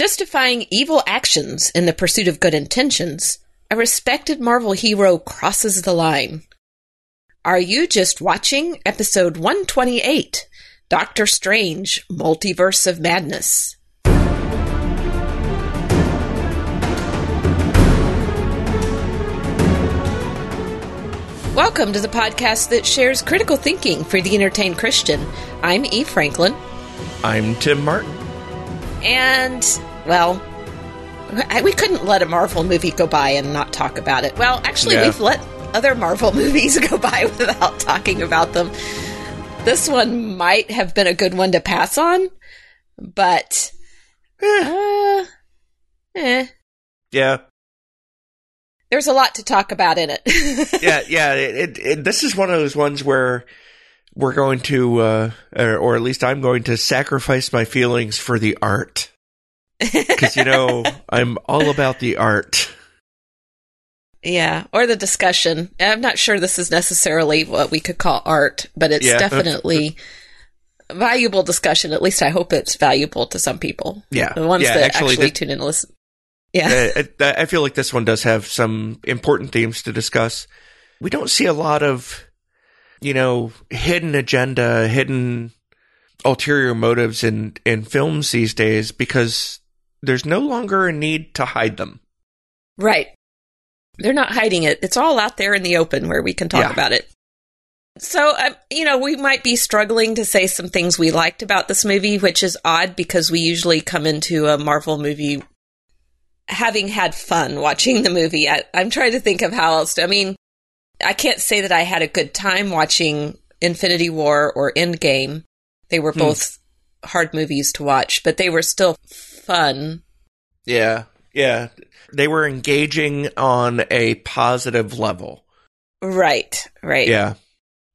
Justifying evil actions in the pursuit of good intentions, a respected Marvel hero crosses the line. Are you just watching episode 128 Doctor Strange Multiverse of Madness? Welcome to the podcast that shares critical thinking for the entertained Christian. I'm Eve Franklin. I'm Tim Martin. And, well, I, we couldn't let a Marvel movie go by and not talk about it. Well, actually, Yeah. we've let other Marvel movies go by without talking about them. This one might have been a good one to pass on, but. Uh, eh. Yeah, There's a lot to talk about in it. yeah, yeah. It, it, it, this is one of those ones where we're going to, uh, or, or at least I'm going to sacrifice my feelings for the art. Because, you know, I'm all about the art. Yeah, or the discussion. I'm not sure this is necessarily what we could call art, but it's Yeah. definitely valuable discussion. At least I hope it's valuable to some people. Yeah. The ones yeah, that actually, actually, the- tune in and listen. Yeah. uh, I, I feel like this one does have some important themes to discuss. We don't see a lot of, you know, hidden agenda, hidden ulterior motives in, in films these days because there's no longer a need to hide them. Right. They're not hiding it. It's all out there in the open where we can talk Yeah. about it. So, um, you know, we might be struggling to say some things we liked about this movie, which is odd because we usually come into a Marvel movie having had fun watching the movie. I, I'm trying to think of how else. To, I mean, I can't say that I had a good time watching Infinity War or Endgame. They were Hmm. both hard movies to watch, but they were still fun. Yeah. Yeah. They were engaging on a positive level. Right, right. Yeah.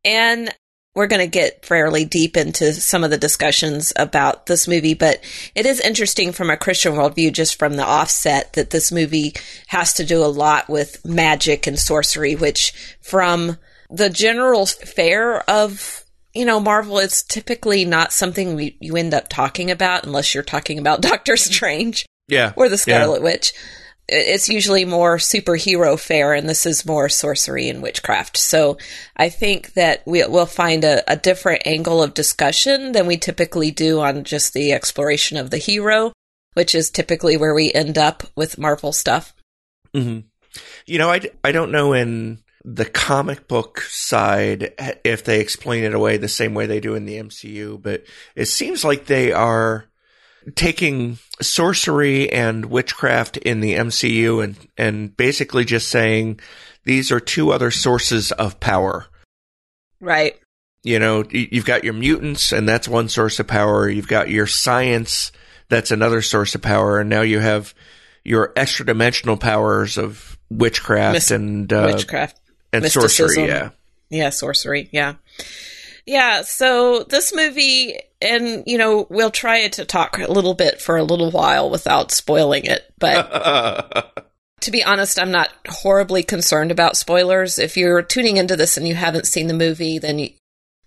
And we're going to get fairly deep into some of the discussions about this movie, but it is interesting from a Christian worldview, just from the offset, that this movie has to do a lot with magic and sorcery, which from the general fare of you know, Marvel is typically not something we, you end up talking about unless you're talking about Doctor Strange Yeah. or the Yeah. Scarlet Witch. It's usually more superhero fare, and this is more sorcery and witchcraft. So I think that we, we'll find a, a different angle of discussion than we typically do on just the exploration of the hero, which is typically where we end up with Marvel stuff. hmm You know, I, I don't know in the comic book side if they explain it away the same way they do in the MCU, but it seems like they are taking sorcery and witchcraft in the MCU and, and basically just saying these are two other sources of power. Right. You know, you've got your mutants and that's one source of power. You've got your science that's another source of power. And now you have your extra dimensional powers of witchcraft Mys- and, uh, witchcraft. And mysticism. sorcery. Yeah. Yeah, sorcery. Yeah. Yeah, so this movie, and, you know, we'll try to talk a little bit for a little while without spoiling it. But to be honest, I'm not horribly concerned about spoilers. If you're tuning into this and you haven't seen the movie, then you,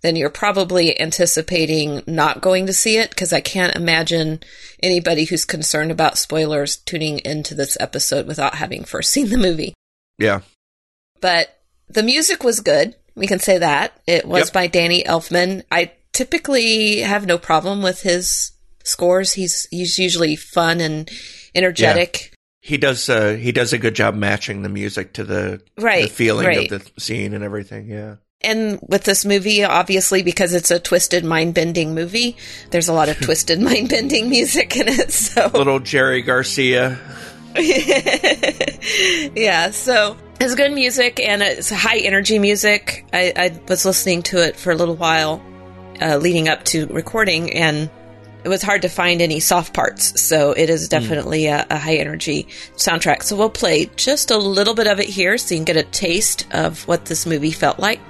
then you're probably anticipating not going to see it because I can't imagine anybody who's concerned about spoilers tuning into this episode without having first seen the movie yeah. but the music was good. We can say that. It was Yep. by Danny Elfman. I typically have no problem with his scores. He's he's usually fun and energetic. He does, uh, he does a good job matching the music to the, Right. the feeling right. of the scene and everything. Yeah. And with this movie, obviously, because it's a twisted, mind bending movie, there's a lot of twisted, mind bending music in it. So, Little Jerry Garcia. yeah, so it's good music and it's high energy music. I, I was listening to it for a little while uh, leading up to recording, and it was hard to find any soft parts. So it is definitely a, a high energy soundtrack. So we'll play just a little bit of it here so you can get a taste of what this movie felt like.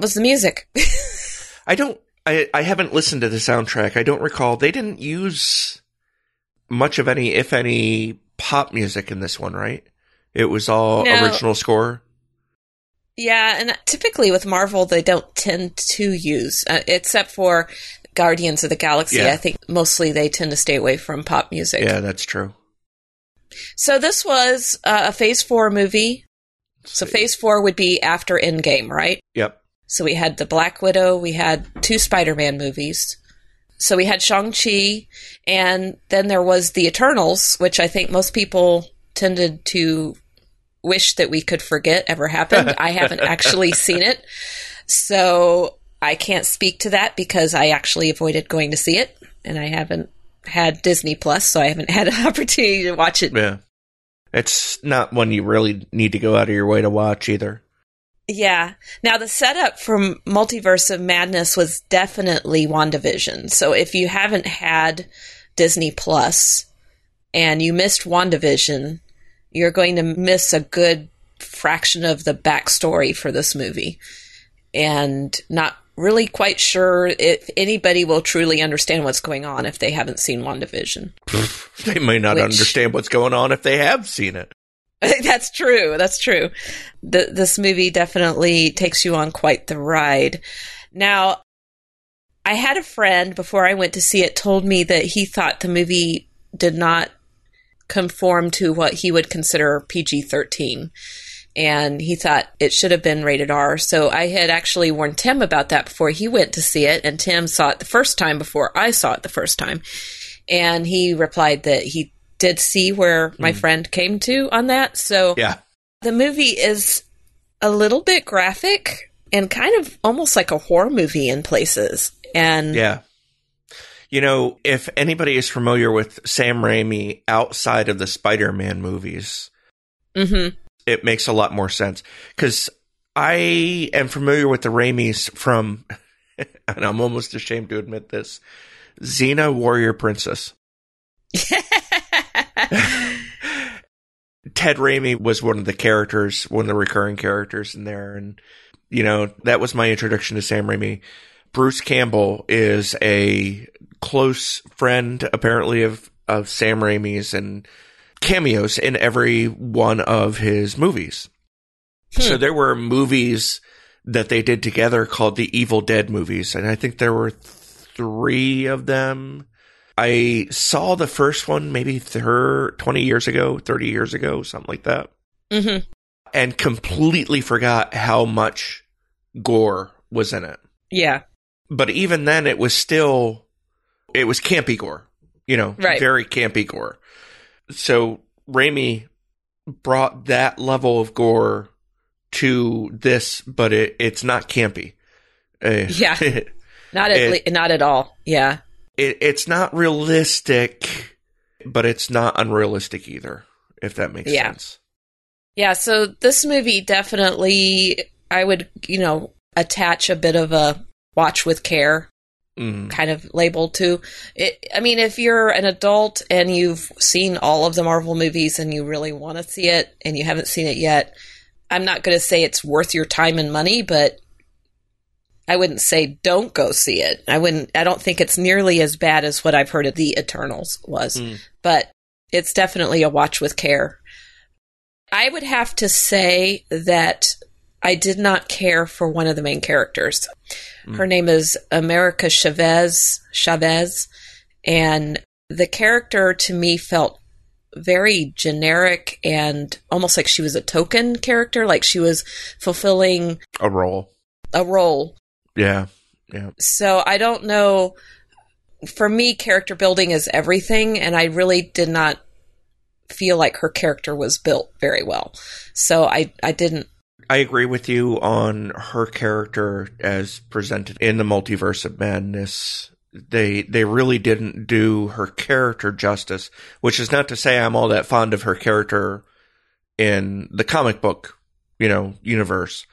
That was the music. I don't. I I haven't listened to the soundtrack. I don't recall. They didn't use much of any, if any, pop music in this one, right? It was all No. original score. yeah, and typically with Marvel, they don't tend to use, uh, except for Guardians of the Galaxy. Yeah. I think mostly they tend to stay away from pop music. Yeah, that's true. So this was uh, a Phase Four movie. So Phase Four would be after Endgame, right? Yep. So we had the Black Widow, we had two Spider Man movies. So we had Shang-Chi, and then there was The Eternals, which I think most people tended to wish that we could forget ever happened. I haven't actually seen it. So I can't speak to that because I actually avoided going to see it, and I haven't had Disney Plus, so I haven't had an opportunity to watch it Yeah. It's not one you really need to go out of your way to watch either. Yeah. Now the setup from Multiverse of Madness was definitely WandaVision. So if you haven't had Disney Plus and you missed WandaVision, you're going to miss a good fraction of the backstory for this movie. And not really quite sure if anybody will truly understand what's going on if they haven't seen WandaVision. They may not Which- understand what's going on if they have seen it. That's true. That's true. The, this movie definitely takes you on quite the ride. Now, I had a friend before I went to see it told me that he thought the movie did not conform to what he would consider PG 13. And he thought it should have been rated R. So I had actually warned Tim about that before he went to see it. And Tim saw it the first time before I saw it the first time. And he replied that he did see where my friend came to on that. So Yeah. the movie is a little bit graphic and kind of almost like a horror movie in places. And Yeah. You know, if anybody is familiar with Sam Raimi outside of the Spider Man movies, Mhm. it makes a lot more sense. Because I am familiar with the Raimis from, and I'm almost ashamed to admit this Xena Warrior Princess. Ted Raimi was one of the characters, one of the recurring characters in there. And, you know, that was my introduction to Sam Raimi. Bruce Campbell is a close friend, apparently, of, of Sam Raimi's and cameos in every one of his movies. So hmm. there were movies that they did together called the Evil Dead movies. And I think there were three of them. I saw the first one maybe thir- 20 years ago, 30 years ago, something like that, Mhm. and completely forgot how much gore was in it. Yeah. But even then, it was still, it was campy gore, you know, Right. very campy gore. So Raimi brought that level of gore to this, but it, it's not campy. Uh, Yeah. Not at It- le- not at all. Yeah. It, it's not realistic, but it's not unrealistic either, if that makes Yeah. sense. Yeah, so this movie definitely I would, you know, attach a bit of a watch with care Mm. kind of label to it. I mean, if you're an adult and you've seen all of the Marvel movies and you really want to see it and you haven't seen it yet, I'm not going to say it's worth your time and money, but I wouldn't say don't go see it. I wouldn't. I don't think it's nearly as bad as what I've heard of the Eternals was, Mm. but it's definitely a watch with care. I would have to say that I did not care for one of the main characters. Her name is America Chavez, Chavez, and the character to me felt very generic and almost like she was a token character, like she was fulfilling A role. a role. Yeah. Yeah. So I don't know. For me, character building is everything, and I really did not feel like her character was built very well. So I, I didn't. I agree with you on her character as presented in the multiverse of madness. They they really didn't do her character justice, which is not to say I'm all that fond of her character in the comic book, you know, universe.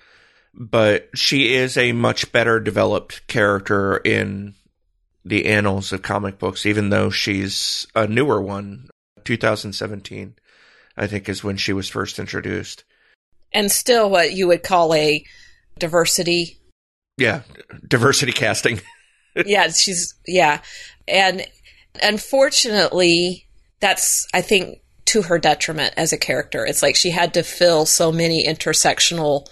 But she is a much better developed character in the annals of comic books, even though she's a newer one. 2017, I think, is when she was first introduced. and still what you would call a diversity. Yeah, diversity casting. yeah, she's yeah, and unfortunately, that's I think to her detriment as a character. It's like she had to fill so many intersectional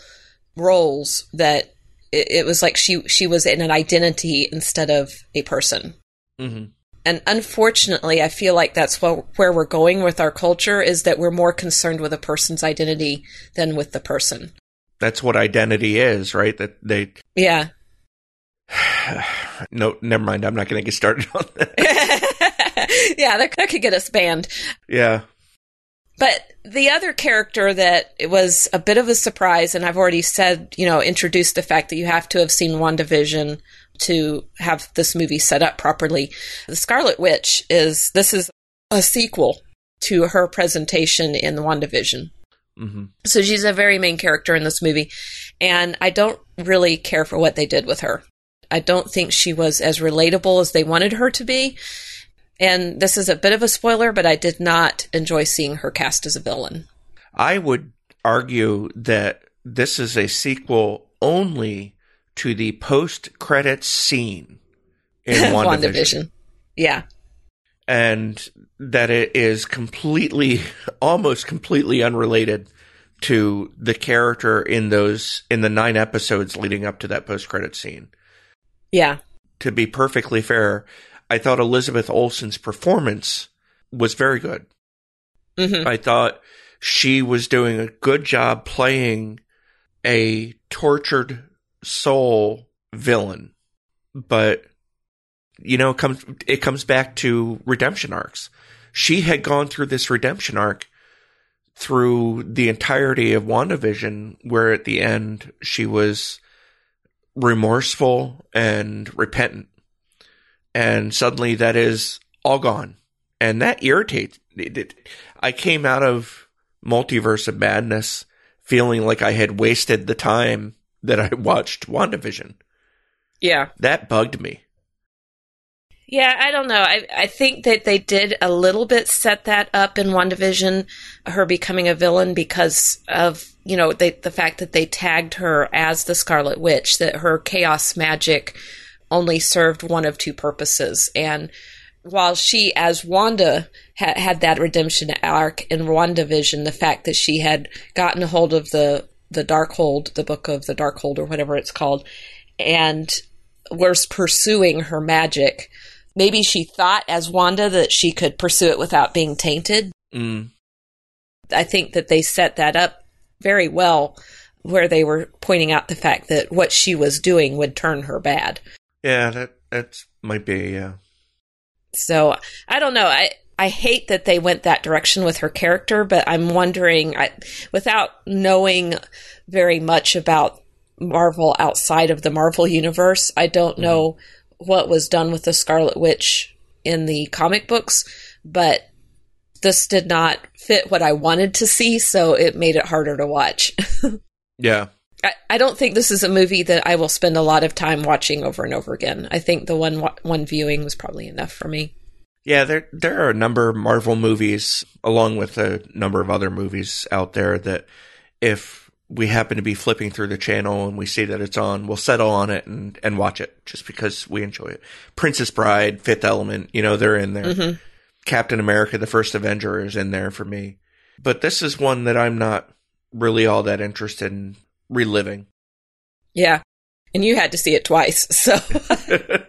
roles that it, it was like she she was in an identity instead of a person. Mm-hmm. And unfortunately, I feel like that's what, where we're going with our culture is that we're more concerned with a person's identity than with the person. That's what identity is, right? That they. Yeah. no, never mind. I'm not going to get started on that. yeah, that, that could get us banned. Yeah. But the other character that was a bit of a surprise, and I've already said, you know, introduced the fact that you have to have seen WandaVision to have this movie set up properly. The Scarlet Witch is this is a sequel to her presentation in the WandaVision. Mm-hmm. So she's a very main character in this movie, and I don't really care for what they did with her. I don't think she was as relatable as they wanted her to be. And this is a bit of a spoiler, but I did not enjoy seeing her cast as a villain. I would argue that this is a sequel only to the post credits scene in WandaVision. WandaVision. Yeah. And that it is completely, almost completely unrelated to the character in those, in the nine episodes leading up to that post credit scene. Yeah. To be perfectly fair, I thought Elizabeth Olsen's performance was very good. Mm-hmm. I thought she was doing a good job playing a tortured soul villain, but you know, it comes it comes back to redemption arcs. She had gone through this redemption arc through the entirety of WandaVision, where at the end she was remorseful and repentant. And suddenly that is all gone. And that irritates. I came out of Multiverse of Madness feeling like I had wasted the time that I watched WandaVision. Yeah. That bugged me. Yeah, I don't know. I I think that they did a little bit set that up in WandaVision, her becoming a villain because of, you know, they, the fact that they tagged her as the Scarlet Witch, that her chaos magic only served one of two purposes. And while she, as Wanda, ha- had that redemption arc in WandaVision, the fact that she had gotten a hold of the the Darkhold, the book of the Darkhold, or whatever it's called, and was pursuing her magic. Maybe she thought, as Wanda, that she could pursue it without being tainted. Mm. I think that they set that up very well, where they were pointing out the fact that what she was doing would turn her bad. Yeah, that that might be yeah. So I don't know. I I hate that they went that direction with her character, but I'm wondering, I, without knowing very much about Marvel outside of the Marvel universe, I don't mm-hmm. know what was done with the Scarlet Witch in the comic books, but this did not fit what I wanted to see, so it made it harder to watch. yeah. I, I don't think this is a movie that I will spend a lot of time watching over and over again. I think the one one viewing was probably enough for me. Yeah, there there are a number of Marvel movies, along with a number of other movies out there that if we happen to be flipping through the channel and we see that it's on, we'll settle on it and, and watch it just because we enjoy it. Princess Bride, Fifth Element, you know, they're in there. Mm-hmm. Captain America, the First Avenger is in there for me. But this is one that I'm not really all that interested in reliving. Yeah. And you had to see it twice. So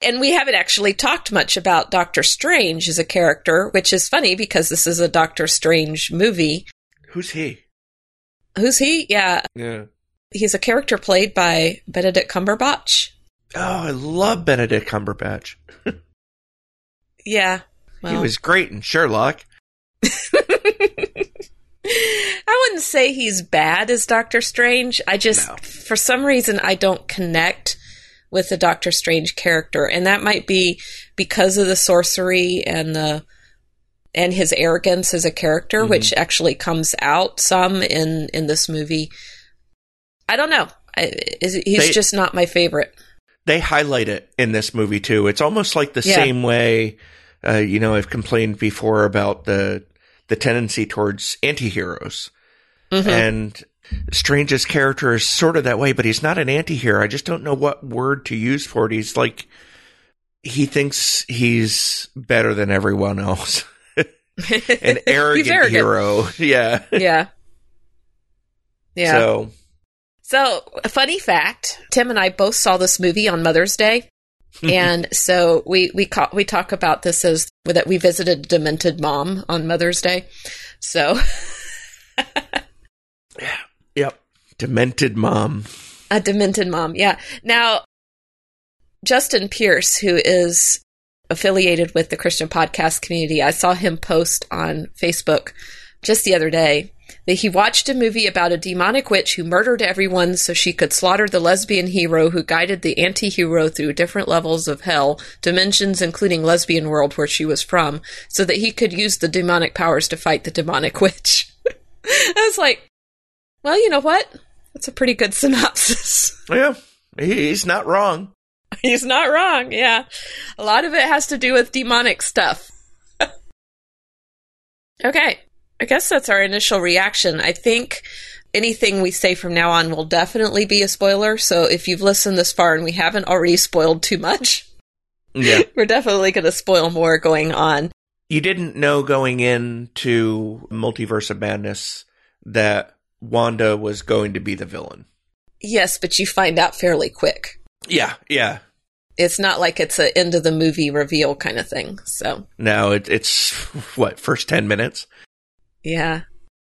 And we haven't actually talked much about Doctor Strange as a character, which is funny because this is a Doctor Strange movie. Who's he? Who's he? Yeah. Yeah. He's a character played by Benedict Cumberbatch. Oh, I love Benedict Cumberbatch. yeah. Well. He was great in Sherlock. I wouldn't say he's bad as Doctor Strange. I just, no. for some reason, I don't connect with the Doctor Strange character, and that might be because of the sorcery and the and his arrogance as a character, mm-hmm. which actually comes out some in in this movie. I don't know. I, is, he's they, just not my favorite. They highlight it in this movie too. It's almost like the yeah. same way. Uh, you know, I've complained before about the the tendency towards antiheroes. Mhm. And Strange's character is sort of that way, but he's not an anti-hero. I just don't know what word to use for it. He's like, he thinks he's better than everyone else. An arrogant, arrogant. hero. Yeah. yeah. Yeah. So, So, a funny fact: Tim and I both saw this movie on Mother's Day, and so we we ca- we talk about this as that we visited a demented mom on Mother's Day. So, yeah, yep. Demented mom. a demented mom, yeah. Now, Justin Pierce, who is affiliated with the Christian podcast community, I saw him post on Facebook just the other day he watched a movie about a demonic witch who murdered everyone so she could slaughter the lesbian hero who guided the anti-hero through different levels of hell, dimensions including lesbian world where she was from, so that he could use the demonic powers to fight the demonic witch. I was like, well, you know what? That's a pretty good synopsis. Yeah. He's not wrong. He's not wrong. Yeah. A lot of it has to do with demonic stuff. okay. I guess that's our initial reaction. I think anything we say from now on will definitely be a spoiler. So if you've listened this far and we haven't already spoiled too much, Yeah. we're definitely going to spoil more going on. You didn't know going into Multiverse of Madness that Wanda was going to be the villain. Yes, but you find out fairly quick. Yeah, yeah. It's not like it's an end of the movie reveal kind of thing. So, No, it, it's what first ten minutes. Yeah.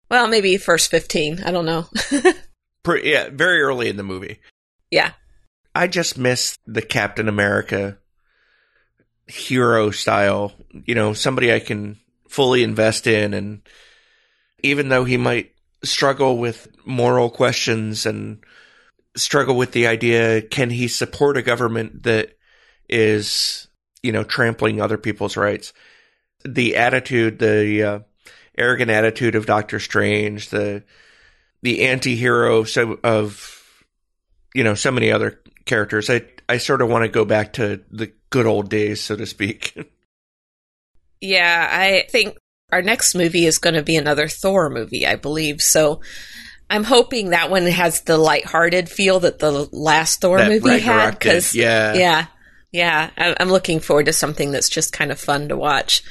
Well, maybe first 15. I don't know. Pre- yeah, very early in the movie. yeah. I just miss the Captain America hero style. You know, somebody I can fully invest in, and even though he might struggle with moral questions and struggle with the idea, can he support a government that is, you know, trampling other people's rights? The attitude, the uh, arrogant attitude of Doctor Strange, the the anti-hero so of you know so many other characters. I I sort of want to go back to the good old days, so to speak. Yeah, I think our next movie is going to be another Thor movie, I believe. So I'm hoping that one has the lighthearted feel that the last Thor That movie had. Ragnarok did, Because yeah. yeah, yeah, I'm looking forward to something that's just kind of fun to watch.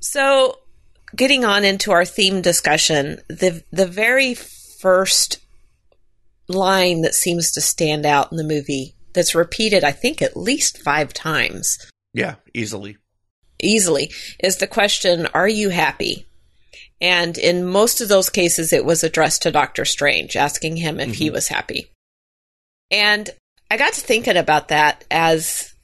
So, getting on into our theme discussion, the the very first line that seems to stand out in the movie that's repeated, I think, at least five times. Yeah, easily. easily is the question are you happy? And in most of those cases it was addressed to dr strange asking him if he mm-hmm. was happy. And i got to thinking about that as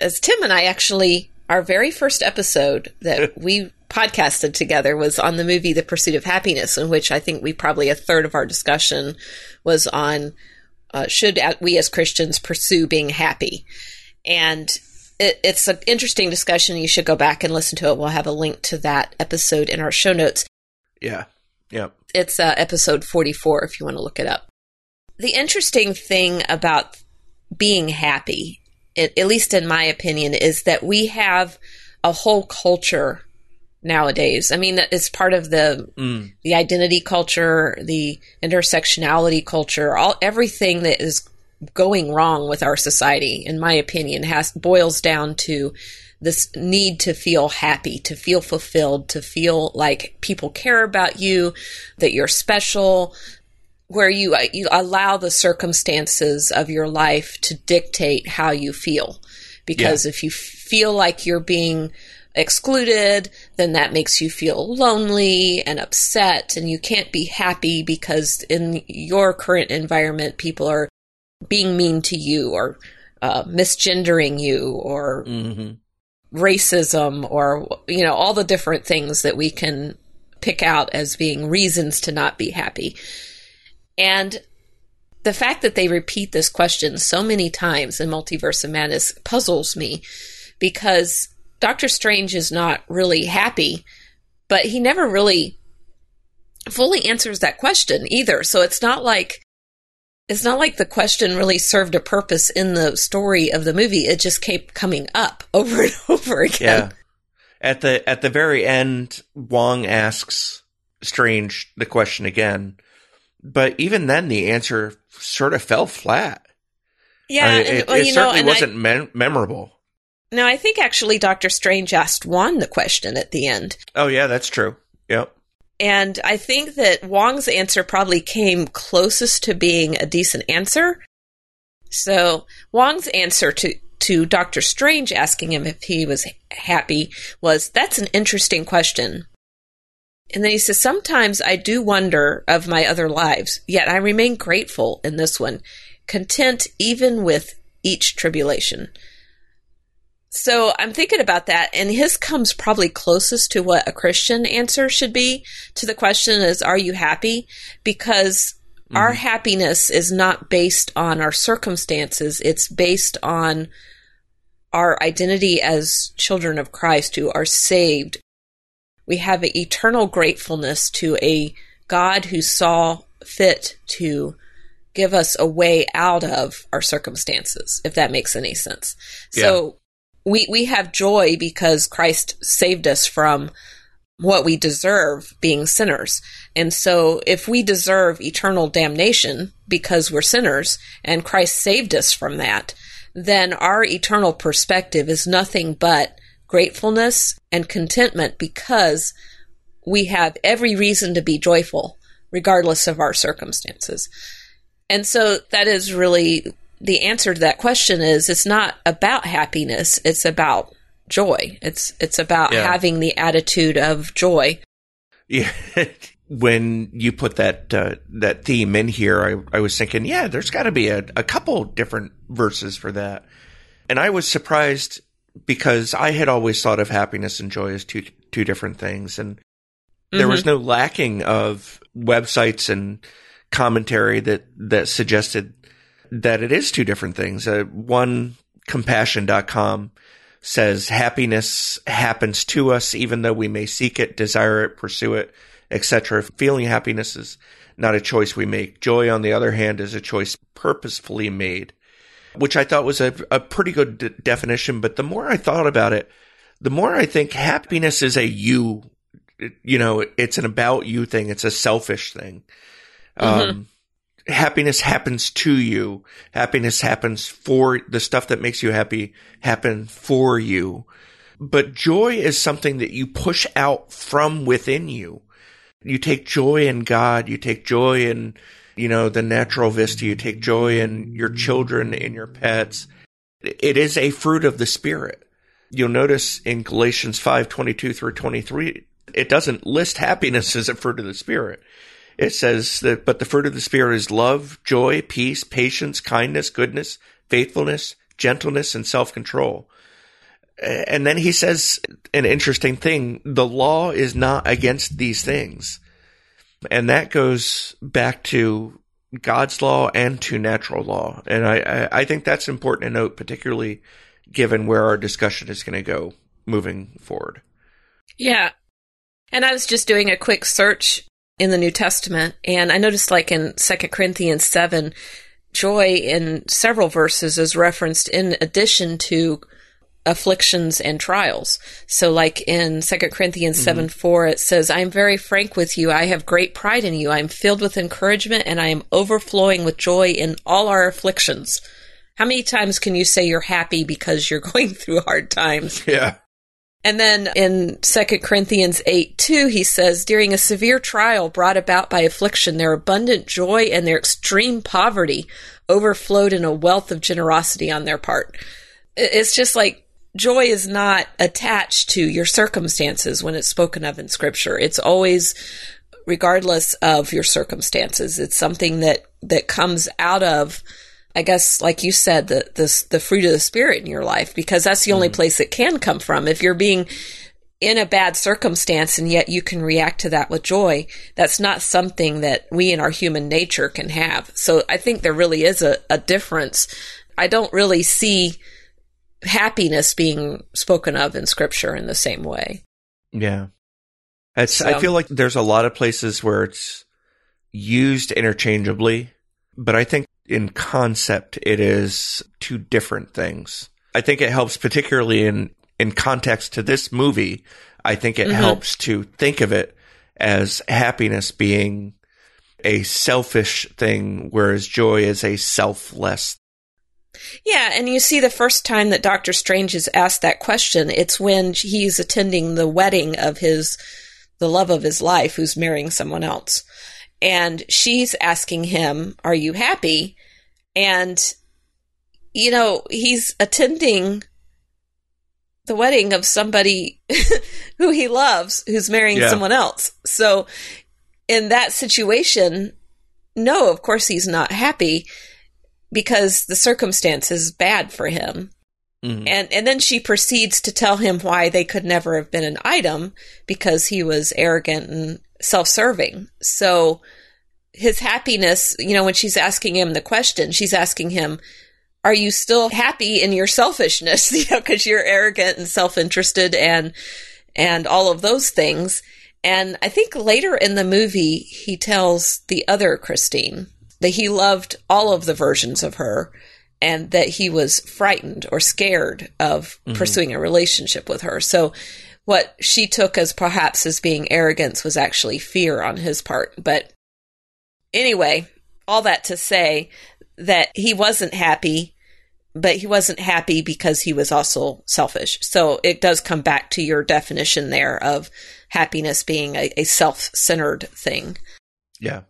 as tim and i actually our very first episode that we podcasted together was on the movie the pursuit of happiness in which i think we probably a third of our discussion was on uh, should we as christians pursue being happy and it, it's an interesting discussion. You should go back and listen to it. We'll have a link to that episode in our show notes. Yeah, yeah, It's uh, episode 44 if you want to look it up. The interesting thing about being happy, at, at least in my opinion, is that we have a whole culture nowadays. I mean, it's part of the mm, the identity culture, the intersectionality culture, all everything that is going wrong with our society, in my opinion, has boils down to this need to feel happy, to feel fulfilled, to feel like people care about you, that you're special, where you you allow the circumstances of your life to dictate how you feel. Because if you feel like you're being excluded, then that makes you feel lonely and upset, and you can't be happy because in your current environment, people are being mean to you or uh, misgendering you or hmm racism or you know all the different things that we can pick out as being reasons to not be happy. And the fact that they repeat this question so many times in multiverse of madness puzzles me because doctor strange is not really happy but he never really fully answers that question either so it's not like it's not like the question really served a purpose in the story of the movie. It just kept coming up over and over again. yeah. At the at the very end, Wong asks Strange the question again. But even then, the answer sort of fell flat. Yeah, I mean, and, it, well, it you know, certainly I- wasn't mem- memorable. No, I think actually Doctor Strange asked Wong the question at the end. Oh yeah, that's true. Yep. And I think that Wong's answer probably came closest to being a decent answer. So Wong's answer to, to Doctor Strange asking him if he was happy was, That's an interesting question. And then he says, Sometimes I do wonder of my other lives, yet I remain grateful in this one, content even with each tribulation. So I'm thinking about that, and his comes probably closest to what a Christian answer should be to the question is, Are you happy? Because our mm-hmm. happiness is not based on our circumstances, it's based on our identity as children of Christ who are saved. We have an eternal gratefulness to a God who saw fit to give us a way out of our circumstances, if that makes any sense. So we we have joy because Christ saved us from what we deserve being sinners. And so if we deserve eternal damnation because we're sinners and Christ saved us from that, then our eternal perspective is nothing but gratefulness and contentment because we have every reason to be joyful regardless of our circumstances. And so that is really the answer to that question is it's not about happiness, it's about joy. It's it's about Yeah. having the attitude of joy. Yeah. when you put that uh, that theme in here, I, I was thinking, yeah, there's got to be a, a couple different verses for that, and I was surprised because I had always thought of happiness and joy as two two different things, and there was no lacking of websites and commentary that that suggested that it is two different things. Uh, one compassion.com says happiness happens to us even though we may seek it, desire it, pursue it, etc. Feeling happiness is not a choice we make. Joy, on the other hand, is a choice purposefully made, which I thought was a, a pretty good d- definition. But the more I thought about it, the more I think happiness is a you, you know, it's an about you thing. It's a selfish thing. Um, happiness happens to you. Happiness happens for the stuff that makes you happy happen for you. But joy is something that you push out from within you. You take joy in God. You take joy in, you know, the natural vista. You take joy in your children, in your pets. It is a fruit of the spirit. You'll notice in Galatians 5, 22 through 23, it doesn't list happiness as a fruit of the spirit. It says that, but the fruit of the Spirit is love, joy, peace, patience, kindness, goodness, faithfulness, gentleness, and self control. And then he says an interesting thing the law is not against these things. And that goes back to God's law and to natural law. And I, I, I think that's important to note, particularly given where our discussion is going to go moving forward. Yeah. And I was just doing a quick search in the New Testament, and I noticed, like in Second Corinthians 7, joy in several verses is referenced in addition to afflictions and trials. So, like in Second Corinthians mm-hmm. 7 4, it says, I am very frank with you. I have great pride in you. I am filled with encouragement, and I am overflowing with joy in all our afflictions. How many times can you say you're happy because you're going through hard times? Yeah. And then in 2 Corinthians 8 2, he says, During a severe trial brought about by affliction, their abundant joy and their extreme poverty overflowed in a wealth of generosity on their part. It's just like joy is not attached to your circumstances when it's spoken of in Scripture. It's always regardless of your circumstances. It's something that, that comes out of I guess, like you said, the, the the fruit of the spirit in your life, because that's the only mm-hmm. place it can come from. If you're being in a bad circumstance and yet you can react to that with joy, that's not something that we in our human nature can have. So I think there really is a, a difference. I don't really see happiness being spoken of in scripture in the same way. Yeah. It's, So- I feel like there's a lot of places where it's used interchangeably, but I think in concept it is two different things. I think it helps particularly in, in context to this movie. I think it mm-hmm. helps to think of it as happiness being a selfish thing, whereas joy is a selfless. Yeah, and you see the first time that Doctor Strange is asked that question, it's when he's attending the wedding of his the love of his life who's marrying someone else. And she's asking him, "Are you happy?" And you know, he's attending the wedding of somebody who he loves who's marrying yeah. someone else. So in that situation, no, of course he's not happy because the circumstance is bad for him. Mm-hmm. And and then she proceeds to tell him why they could never have been an item because he was arrogant and self-serving. So his happiness, you know, when she's asking him the question, she's asking him, are you still happy in your selfishness? You know, because you're arrogant and self-interested and and all of those things. And I think later in the movie, he tells the other Christine that he loved all of the versions of her and that he was frightened or scared of mm-hmm. pursuing a relationship with her. So what she took as perhaps as being arrogance was actually fear on his part. But anyway, all that to say that he wasn't happy, but he wasn't happy because he was also selfish. So it does come back to your definition there of happiness being a, a self centered thing. Yeah.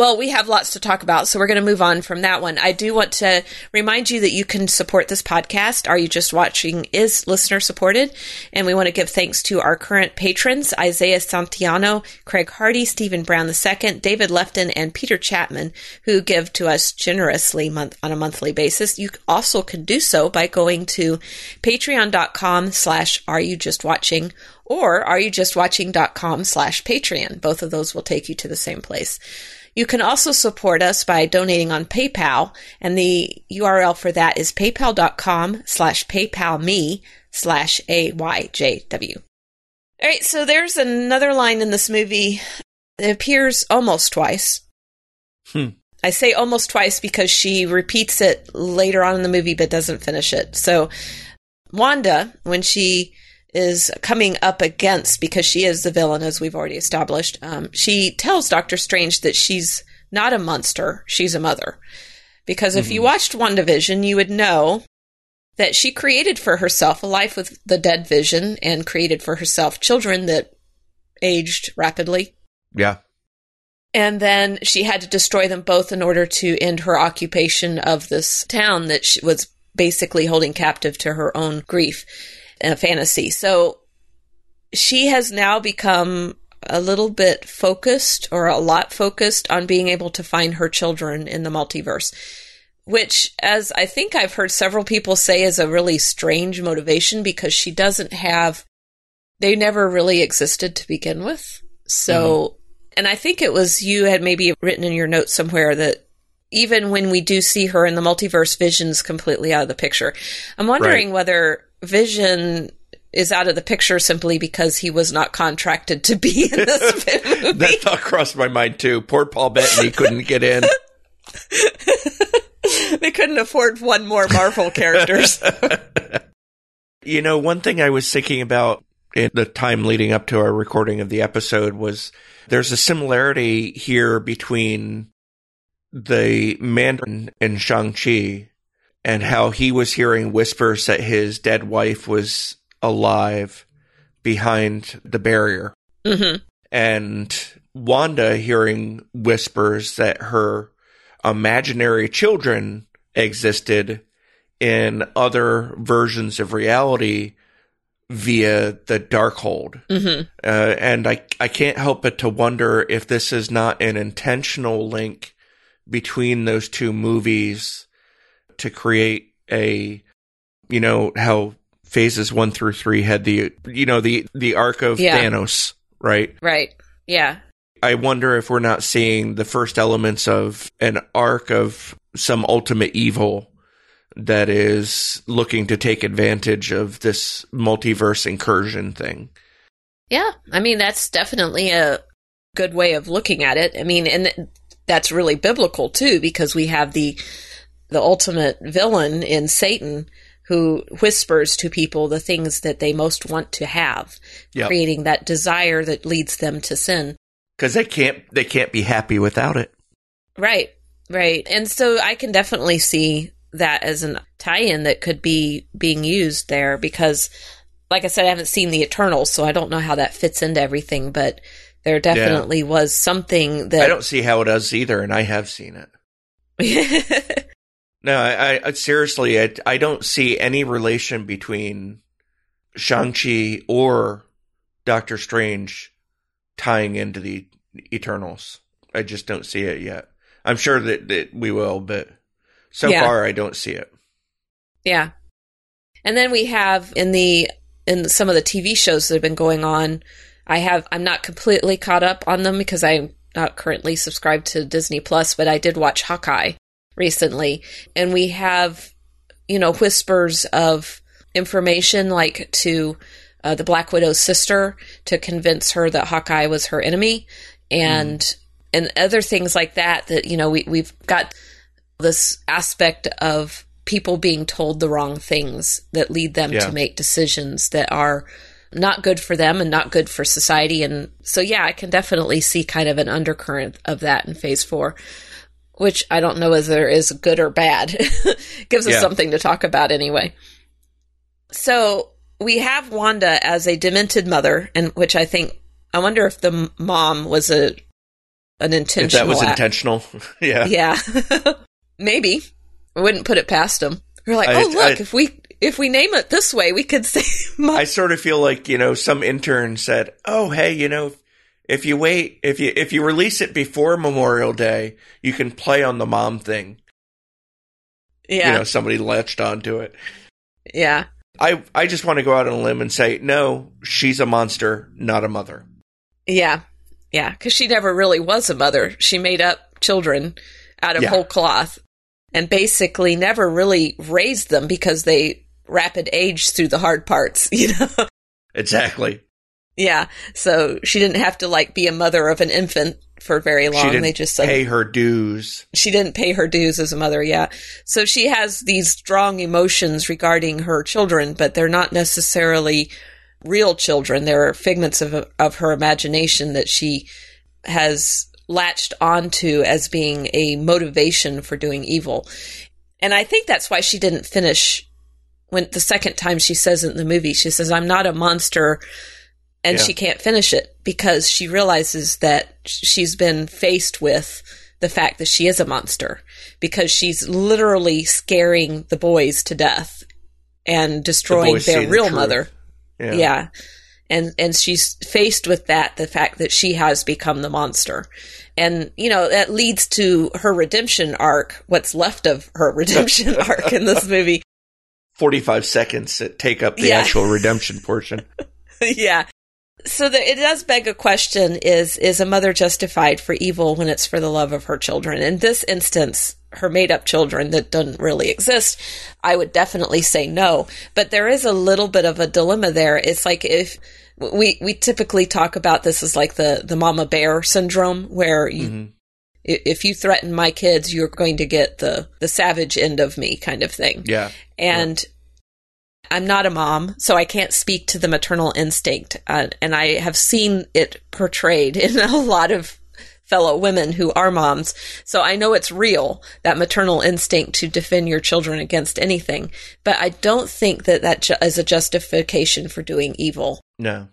Well, we have lots to talk about, so we're going to move on from that one. I do want to remind you that you can support this podcast. Are You Just Watching is listener supported, and we want to give thanks to our current patrons, Isaiah Santiano, Craig Hardy, Stephen Brown II, David Lefton, and Peter Chapman, who give to us generously month- on a monthly basis. You also can do so by going to patreon.com slash are you just watching or are you just watching.com slash patreon. Both of those will take you to the same place. You can also support us by donating on PayPal, and the URL for that is paypal.com slash paypalme slash AYJW. All right, so there's another line in this movie that appears almost twice. Hmm. I say almost twice because she repeats it later on in the movie but doesn't finish it. So, Wanda, when she is coming up against because she is the villain, as we've already established. Um, she tells Doctor Strange that she's not a monster; she's a mother. Because if mm-hmm. you watched WandaVision, you would know that she created for herself a life with the dead vision and created for herself children that aged rapidly. Yeah. And then she had to destroy them both in order to end her occupation of this town that she was basically holding captive to her own grief a fantasy. So she has now become a little bit focused or a lot focused on being able to find her children in the multiverse, which, as I think I've heard several people say, is a really strange motivation because she doesn't have, they never really existed to begin with. So, mm-hmm. and I think it was you had maybe written in your notes somewhere that even when we do see her in the multiverse, Vision's completely out of the picture. I'm wondering right. whether Vision is out of the picture simply because he was not contracted to be in this movie. that thought crossed my mind too. Poor Paul Bettany couldn't get in. they couldn't afford one more Marvel characters. you know, one thing I was thinking about in the time leading up to our recording of the episode was there's a similarity here between the Mandarin and Shang-Chi and how he was hearing whispers that his dead wife was alive behind the barrier. Mm-hmm. And Wanda hearing whispers that her imaginary children existed in other versions of reality via the Darkhold. Mm-hmm. Uh, and I, I can't help but to wonder if this is not an intentional link between those two movies to create a, you know, how phases one through three had the, you know, the, the arc of yeah. Thanos, right? Right. Yeah. I wonder if we're not seeing the first elements of an arc of some ultimate evil that is looking to take advantage of this multiverse incursion thing. Yeah. I mean, that's definitely a good way of looking at it. I mean, and that's really biblical too, because we have the the ultimate villain in Satan who whispers to people the things that they most want to have, Yep. creating that desire that leads them to sin. Because they can't they can't be happy without it. Right, right. And so I can definitely see that as an tie-in that could be being used there because like I said, I haven't seen the Eternals, so I don't know how that fits into everything, but there definitely was something that I don't see how it does either, and I have seen it. No, I, I- seriously, I, I don't see any relation between Shang Chi or Doctor Strange tying into the Eternals. I just don't see it yet. I'm sure that, that we will, but so Yeah. far I don't see it. Yeah. And then we have in the in some of the TV shows that have been going on, I have I'm not completely caught up on them because I'm not currently subscribed to Disney Plus, but I did watch Hawkeye recently and we have you know whispers of information like to uh, the Black Widow's sister to convince her that Hawkeye was her enemy and and other things like that that you know we we've got this aspect of people being told the wrong things that lead them Yeah. to make decisions that are not good for them and not good for society and so yeah i can definitely see kind of an undercurrent of that in phase four which i don't know whether is good or bad gives us Yeah. something to talk about anyway so we have wanda as a demented mother and which i think i wonder if the mom was a an If intentional that was act. intentional, yeah. Yeah, maybe. I wouldn't put it past them. We're like, I- oh look, I- if we if we name it this way, we could say. Mom. I sort of feel like you know some intern said, "Oh, hey, you know, if you wait, if you if you release it before Memorial Day, you can play on the mom thing." yeah, You know, somebody latched onto it. yeah, I I just want to go out on a limb and say, no, she's a monster, not a mother. yeah, yeah. Because she never really was a mother. She made up children out of Yeah. whole cloth, and basically never really raised them because they rapid age through the hard parts. You know. Exactly. Yeah, so she didn't have to like be a mother of an infant for very long. they just said pay her dues. she didn't pay her dues as a mother yeah so she has these strong emotions regarding her children but they're not necessarily real children they're figments of of her imagination that she has latched onto as being a motivation for doing evil and i think that's why she didn't finish when the second time she says it in the movie she says i'm not a monster and Yeah. she can't finish it because she realizes that she's been faced with the fact that she is a monster because she's literally scaring the boys to death and destroying see their real truth. mother. Yeah. Yeah. And and she's faced with that the fact that she has become the monster. And you know, that leads to her redemption arc, what's left of her redemption arc in this movie. 45 seconds that take up the Yeah. actual redemption portion. yeah. So the, it does beg a question: Is is a mother justified for evil when it's for the love of her children? In this instance, her made-up children that don't really exist, I would definitely say no. But there is a little bit of a dilemma there. It's like if we we typically talk about this as like the the mama bear syndrome, where you Mhm. if you threaten my kids, you're going to get the the savage end of me, kind of thing. Yeah. And I'm not a mom, so I can't speak to the maternal instinct. Uh, and I have seen it portrayed in a lot of fellow women who are moms. So I know it's real, that maternal instinct to defend your children against anything. But I don't think that that ju- is a justification for doing evil. No.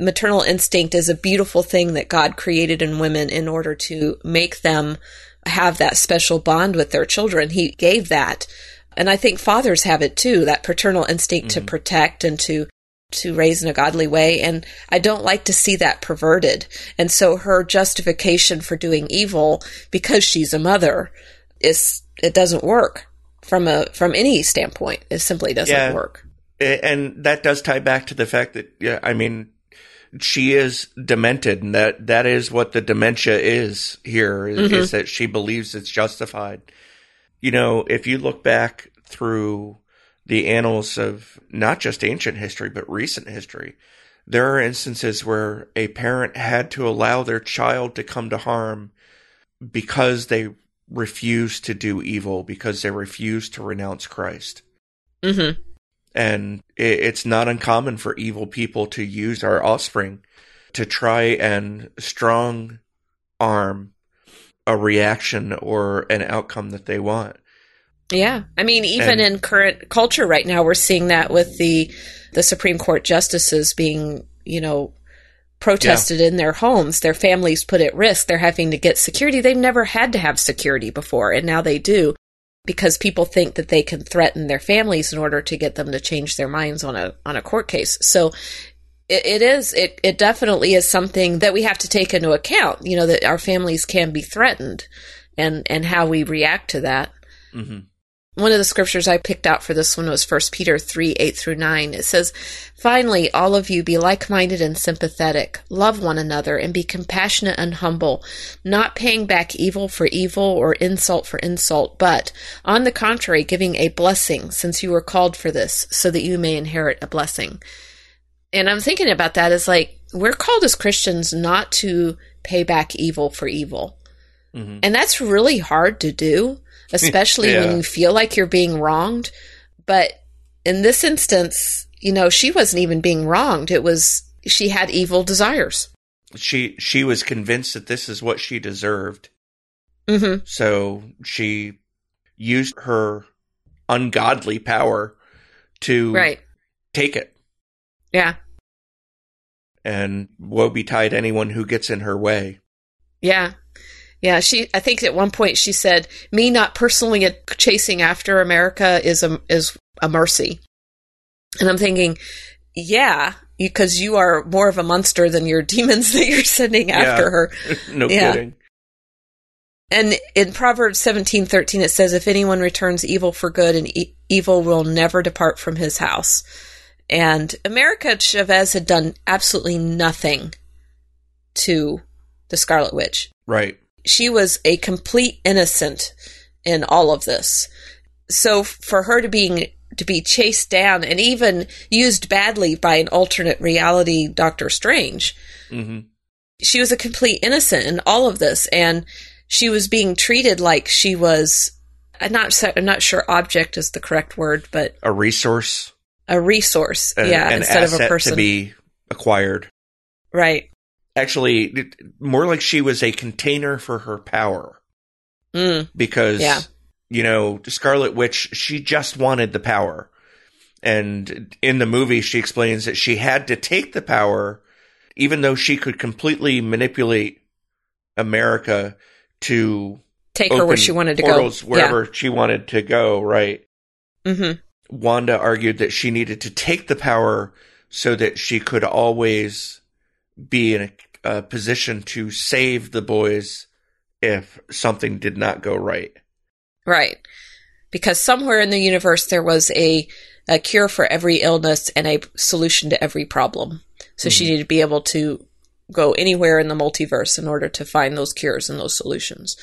Maternal instinct is a beautiful thing that God created in women in order to make them have that special bond with their children. He gave that. And I think fathers have it too, that paternal instinct to mm. protect and to to raise in a godly way and I don't like to see that perverted. And so her justification for doing evil because she's a mother is it doesn't work from a from any standpoint. It simply doesn't Yeah. work. And that does tie back to the fact that, yeah, I mean, she is demented, and that that is what the dementia is here. Is, is mm-hmm. that she believes it's justified. You know, if you look back through the annals of not just ancient history but recent history, there are instances where a parent had to allow their child to come to harm because they refused to do evil, because they refused to renounce Christ. Mhm. And it's not uncommon for evil people to use our offspring to try and strong arm a reaction or an outcome that they want. Yeah. I mean, even And- in current culture right now, we're seeing that with the, the Supreme Court justices being, you know, protested in their homes, their families put at risk. They're having to get security. They've never had to have security before, and now they do because people think that they can threaten their families in order to get them to change their minds on a on a court case. So it, it is it it definitely is something that we have to take into account. You know that our families can be threatened, and and how we react to that. hmm One of the scriptures I picked out for this one was 1 Peter 3 8 through 9. It says, Finally, all of you be like minded and sympathetic, love one another, and be compassionate and humble, not paying back evil for evil or insult for insult, but, on the contrary, giving a blessing, since you were called for this, so that you may inherit a blessing. And I'm thinking about that as like, we're called as Christians not to pay back evil for evil. hmm And that's really hard to do, especially Yeah. when you feel like you're being wronged. But in this instance, you know, she wasn't even being wronged. It was she had evil desires. She she was convinced that this is what she deserved, hmm so she used her ungodly power to Right. take it. Yeah. And woe betide anyone who gets in her way. Yeah. Yeah. She, I think at one point she said, me not personally chasing after America is a, is a mercy. And I'm thinking, yeah, because you are more of a monster than your demons that you're sending after Yeah. her. no Yeah. kidding. And in Proverbs seventeen thirteen, it says, "If anyone returns evil for good, and e- evil will never depart from his house." And America Chavez had done absolutely nothing to the Scarlet Witch. Right. She was a complete innocent in all of this. So for her to being to be chased down and even used badly by an alternate reality Doctor Strange, hmm she was a complete innocent in all of this and she was being treated like she was I'm not I'm not sure object is the correct word but A resource. A resource a- yeah instead of a person to be acquired. right Actually, more like she was a container for her power mm, because Yeah. you know Scarlet Witch she just wanted the power, and in the movie she explains that she had to take the power, even though she could completely manipulate America to take her where she wanted to go wherever she wanted to go. Right. yeah. Wanda argued that she needed to take the power so that she could always be in a, a position to save the boys if something did not go right. right because somewhere in the universe there was a a cure for every illness and a solution to every problem so she Mhm. needed to be able to go anywhere in the multiverse in order to find those cures and those solutions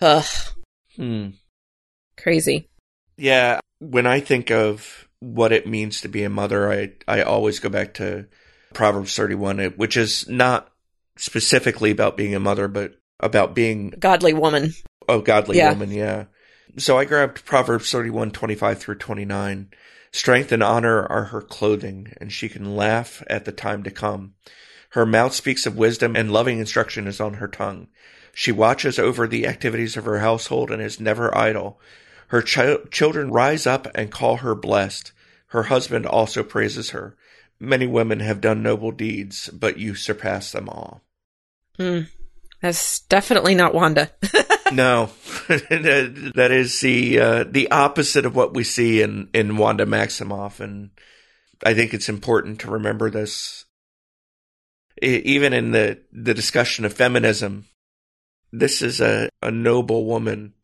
ugh Hmm. crazy Yeah, when I think of what it means to be a mother, I I always go back to Proverbs 31, which is not specifically about being a mother, but about being godly woman Oh, godly Yeah. woman, yeah. So I grabbed Proverbs 31, 25 through 29. Strength and honor are her clothing, and she can laugh at the time to come. Her mouth speaks of wisdom, and loving instruction is on her tongue. She watches over the activities of her household and is never idle. Her chi- children rise up and call her blessed. Her husband also praises her. Many women have done noble deeds, but you surpass them all. Hmm. That's definitely not Wanda. No, that is the uh, the opposite of what we see in in Wanda Maximoff, and I think it's important to remember this. Even in the the discussion of feminism, this is a a noble woman,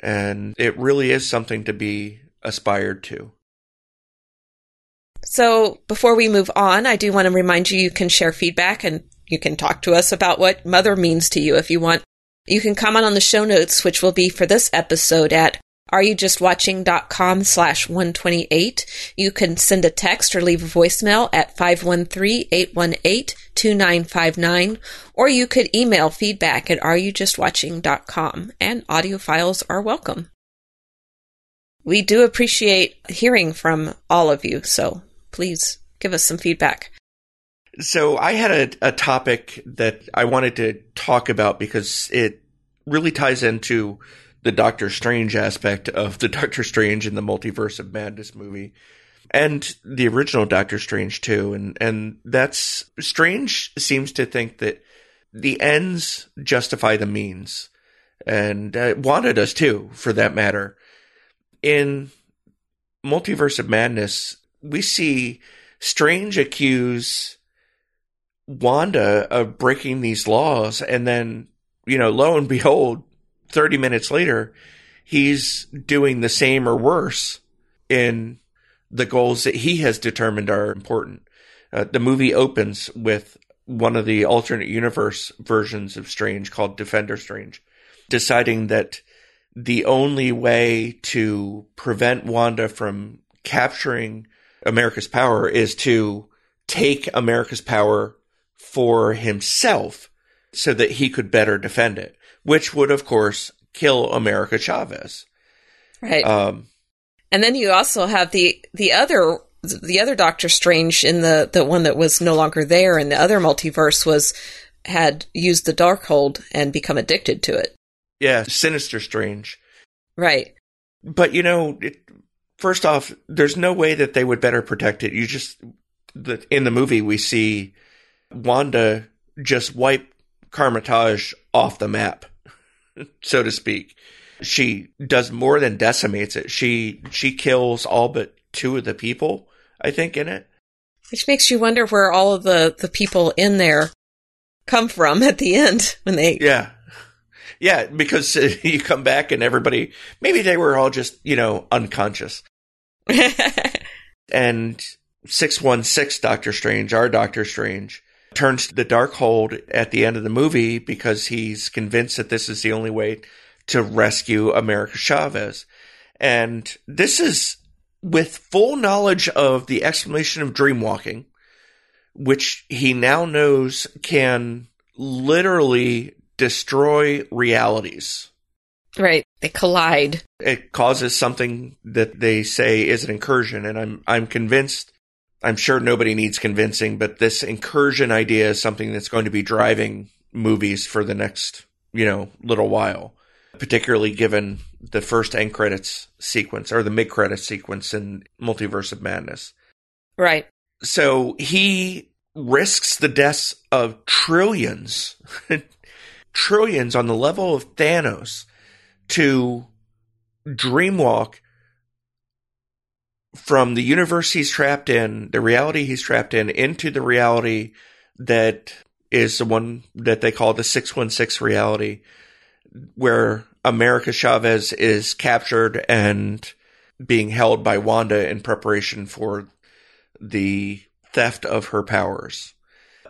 and it really is something to be aspired to. so before we move on, I do want to remind you you can share feedback and you can talk to us about what mother means to you if you want. You can comment on the show notes, which will be for this episode at areyoujustwatching.com slash 128. You can send a text or leave a voicemail at 513-818-2959, or you could email feedback at areyoujustwatching.com, and audio files are welcome. we do appreciate hearing from all of you. So please give us some feedback. So I had a, a topic that I wanted to talk about because it really ties into the Doctor Strange aspect of the Doctor Strange in the Multiverse of Madness movie and the original Doctor Strange too. And, and that's Strange seems to think that the ends justify the means and uh, Wanda does too, for that matter. In Multiverse of Madness, we see Strange accuse Wanda of breaking these laws, and then, you know, lo and behold, 30 minutes later, he's doing the same or worse in the goals that he has determined are important. Uh, the movie opens with one of the alternate universe versions of Strange called Defender Strange, deciding that the only way to prevent Wanda from capturing America's power is to take America's power for himself so that he could better defend it, which would, of course, kill America Chavez. Right. Um, and then you also have the the other the other Doctor Strange in the the one that was no longer there in the other multiverse was had used the Darkhold and become addicted to it. Yeah, Sinister Strange. Right. But you know, it, first off, there's no way that they would better protect it. You just the, in the movie we see Wanda just wipe Kamar-Taj off the map, so to speak. She does more than decimates it. She she kills all but two of the people, I think, in it. Which makes you wonder where all of the, the people in there come from at the end when they Yeah. Yeah, because you come back and everybody maybe they were all just, you know, unconscious. and 616 Doctor Strange, our Doctor Strange, turns to the Darkhold at the end of the movie because he's convinced that this is the only way to rescue America Chavez. And this is with full knowledge of the explanation of dreamwalking, which he now knows can literally destroy realities. Right. They collide. It causes something that they say is an incursion. And I'm, I'm convinced I'm sure nobody needs convincing, but this incursion idea is something that's going to be driving movies for the next, you know, little while, particularly given the first end credits sequence or the mid credits sequence in Multiverse of Madness. Right. So he risks the deaths of trillions, trillions on the level of Thanos to dreamwalk from the universe he's trapped in, the reality he's trapped in, into the reality that is the one that they call the 616 reality, where America Chavez is captured and being held by Wanda in preparation for the theft of her powers.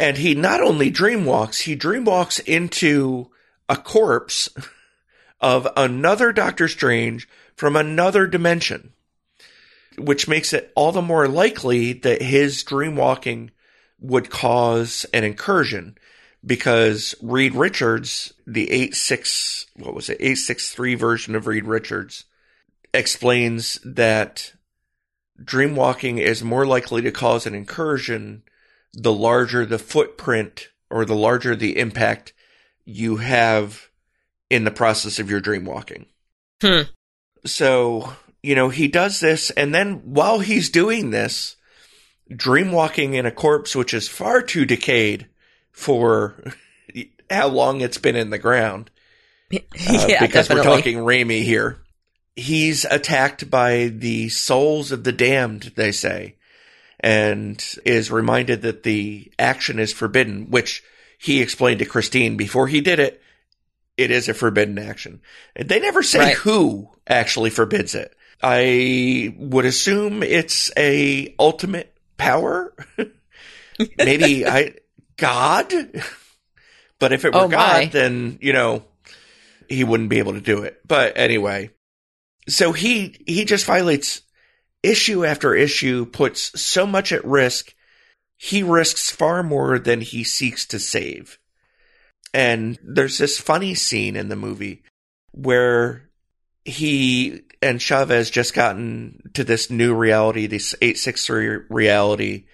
And he not only dreamwalks, he dreamwalks into a corpse of another Doctor Strange from another dimension which makes it all the more likely that his dreamwalking would cause an incursion because Reed Richards, the 86, what was it, 863 version of Reed Richards, explains that dreamwalking is more likely to cause an incursion the larger the footprint or the larger the impact you have in the process of your dreamwalking. Hmm. So you know, he does this, and then while he's doing this, dreamwalking in a corpse which is far too decayed for how long it's been in the ground. Uh, yeah, because definitely. we're talking Raimi here. He's attacked by the souls of the damned, they say, and is reminded that the action is forbidden, which he explained to Christine before he did it. It is a forbidden action. They never say Right. who actually forbids it. I would assume it's a ultimate power. Maybe I God. But if it were Oh, my. God, then you know he wouldn't be able to do it. But anyway, so he he just violates issue after issue, puts so much at risk. He risks far more than he seeks to save. And there's this funny scene in the movie where he and Chavez just gotten to this new reality, this 863 reality,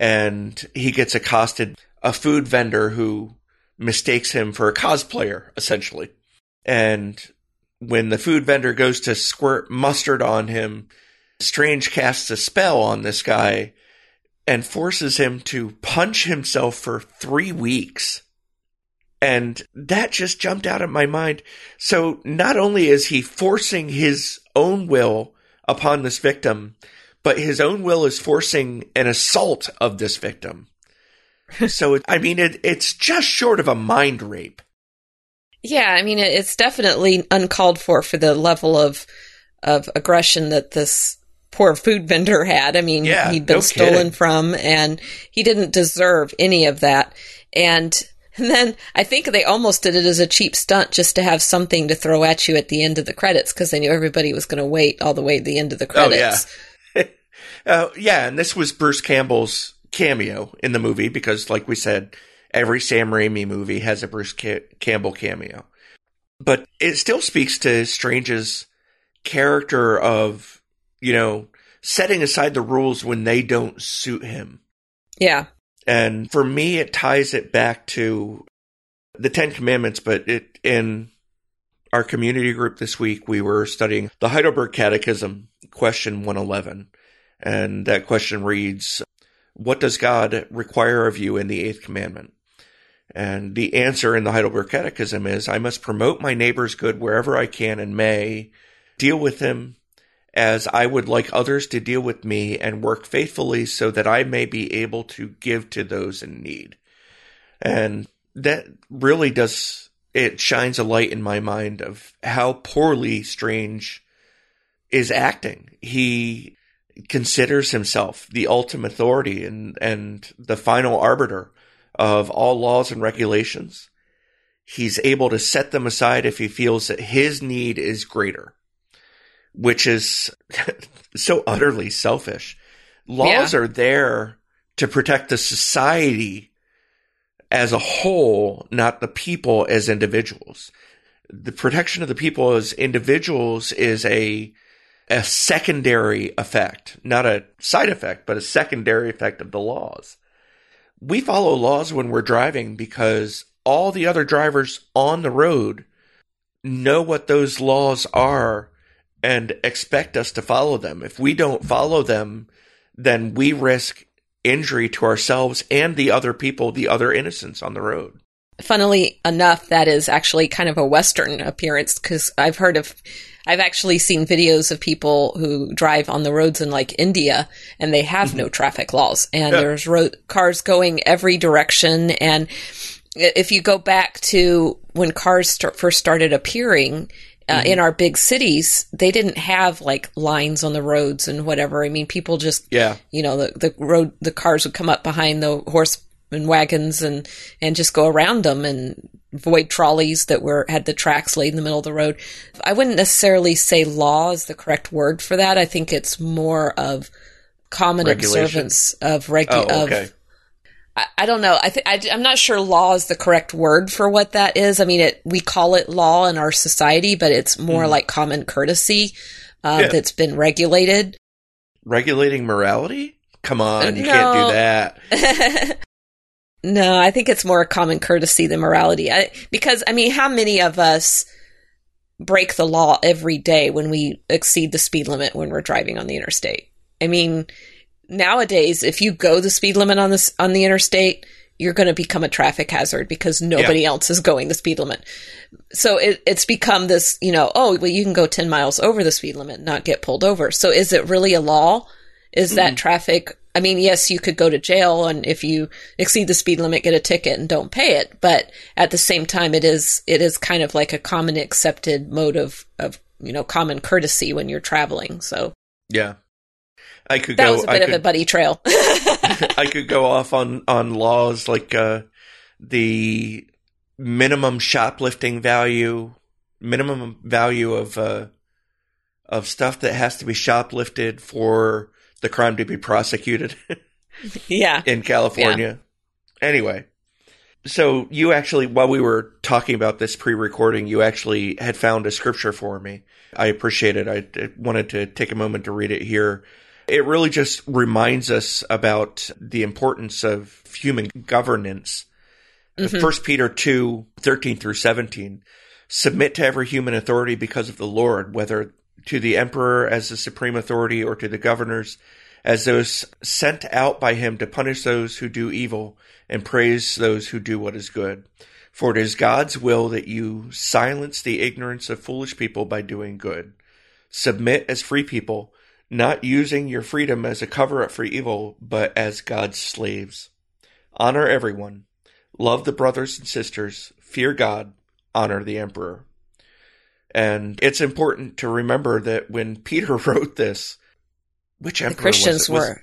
and he gets accosted a food vendor who mistakes him for a cosplayer, essentially. And when the food vendor goes to squirt mustard on him, Strange casts a spell on this guy and forces him to punch himself for three weeks. And that just jumped out of my mind. So not only is he forcing his own will upon this victim, but his own will is forcing an assault of this victim. so, I mean, it, it's just short of a mind rape. Yeah, I mean, it's definitely uncalled for for the level of of aggression that this poor food vendor had. I mean, yeah, he'd been no stolen kidding. from, and he didn't deserve any of that. And and then I think they almost did it as a cheap stunt just to have something to throw at you at the end of the credits because they knew everybody was going to wait all the way to the end of the credits. Oh, yeah. uh, yeah, and this was Bruce Campbell's cameo in the movie because, like we said, every Sam Raimi movie has a Bruce Ca- Campbell cameo. But it still speaks to Strange's character of, you know, setting aside the rules when they don't suit him. Yeah. And for me, it ties it back to the Ten Commandments, but it in our community group this week, we were studying the Heidelberg Catechism, question 111. And that question reads, What does God require of you in the eighth commandment? And the answer in the Heidelberg Catechism is, I must promote my neighbor's good wherever I can and may, deal with him as I would like others to deal with me and work faithfully so that I may be able to give to those in need. And that really does, it shines a light in my mind of how poorly Strange is acting. He considers himself the ultimate authority and, and the final arbiter of all laws and regulations. He's able to set them aside if he feels that his need is greater which is so utterly selfish. Laws Yeah. are there to protect the society as a whole, not the people as individuals. The protection of the people as individuals is a a secondary effect, not a side effect, but a secondary effect of the laws. We follow laws when we're driving because all the other drivers on the road know what those laws are and expect us to follow them. If we don't follow them, then we risk injury to ourselves and the other people, the other innocents on the road. Funnily enough, that is actually kind of a Western appearance because I've heard of, I've actually seen videos of people who drive on the roads in like India and they have no mm-hmm. traffic laws and Yeah. there's road cars going every direction. And if you go back to when cars start, first started appearing, uh, in our big cities, they didn't have like lines on the roads and whatever. I mean, people just Yeah. you know the the road the cars would come up behind the horse and wagons and and just go around them and avoid trolleys that were had the tracks laid in the middle of the road. I wouldn't necessarily say law is the correct word for that. I think it's more of common observance of regu- Oh, okay. of I, I don't know. I think I'm not sure law is the correct word for what that is. I mean, it we call it law in our society, but it's more like common courtesy uh. Yeah. that's been regulated. Regulating morality? Come on, you No. can't do that. no, I think it's more a common courtesy than morality. I, because I mean, how many of us break the law every day when we exceed the speed limit when we're driving on the interstate? I mean, nowadays, if you go the speed limit on this on the interstate, you're going to become a traffic hazard because nobody else is going the speed limit. So it, it's become this, you know, oh, well, you can go 10 miles over the speed limit and not get pulled over. So is it really a law? Is that traffic? I mean, yes, you could go to jail and if you exceed the speed limit, get a ticket and don't pay it. But at the same time, it is, it is kind of like a common accepted mode of, of, you know, common courtesy when you're traveling. So Yeah. I could that go was a bit of could, a buddy trail. I could go off on on laws like uh the minimum shoplifting value, minimum value of uh of stuff that has to be shoplifted for the crime to be prosecuted yeah. in California. Anyway, So you actually, while we were talking about this pre-recording, you actually had found a scripture for me. I appreciate it. I wanted to take a moment to read it here. It really just reminds us about the importance of human governance. Mm-hmm. 1 Peter 2, 13 through 17. Submit to every human authority because of the Lord, whether to the emperor as the supreme authority or to the governors as those sent out by him to punish those who do evil and praise those who do what is good. For it is God's will that you silence the ignorance of foolish people by doing good. Submit as free people, not using your freedom as a cover up for evil, but as God's slaves. Honor everyone. Love the brothers and sisters. Fear God. Honor the emperor. And it's important to remember that when Peter wrote this, which emperor the Christians was it? Was, were.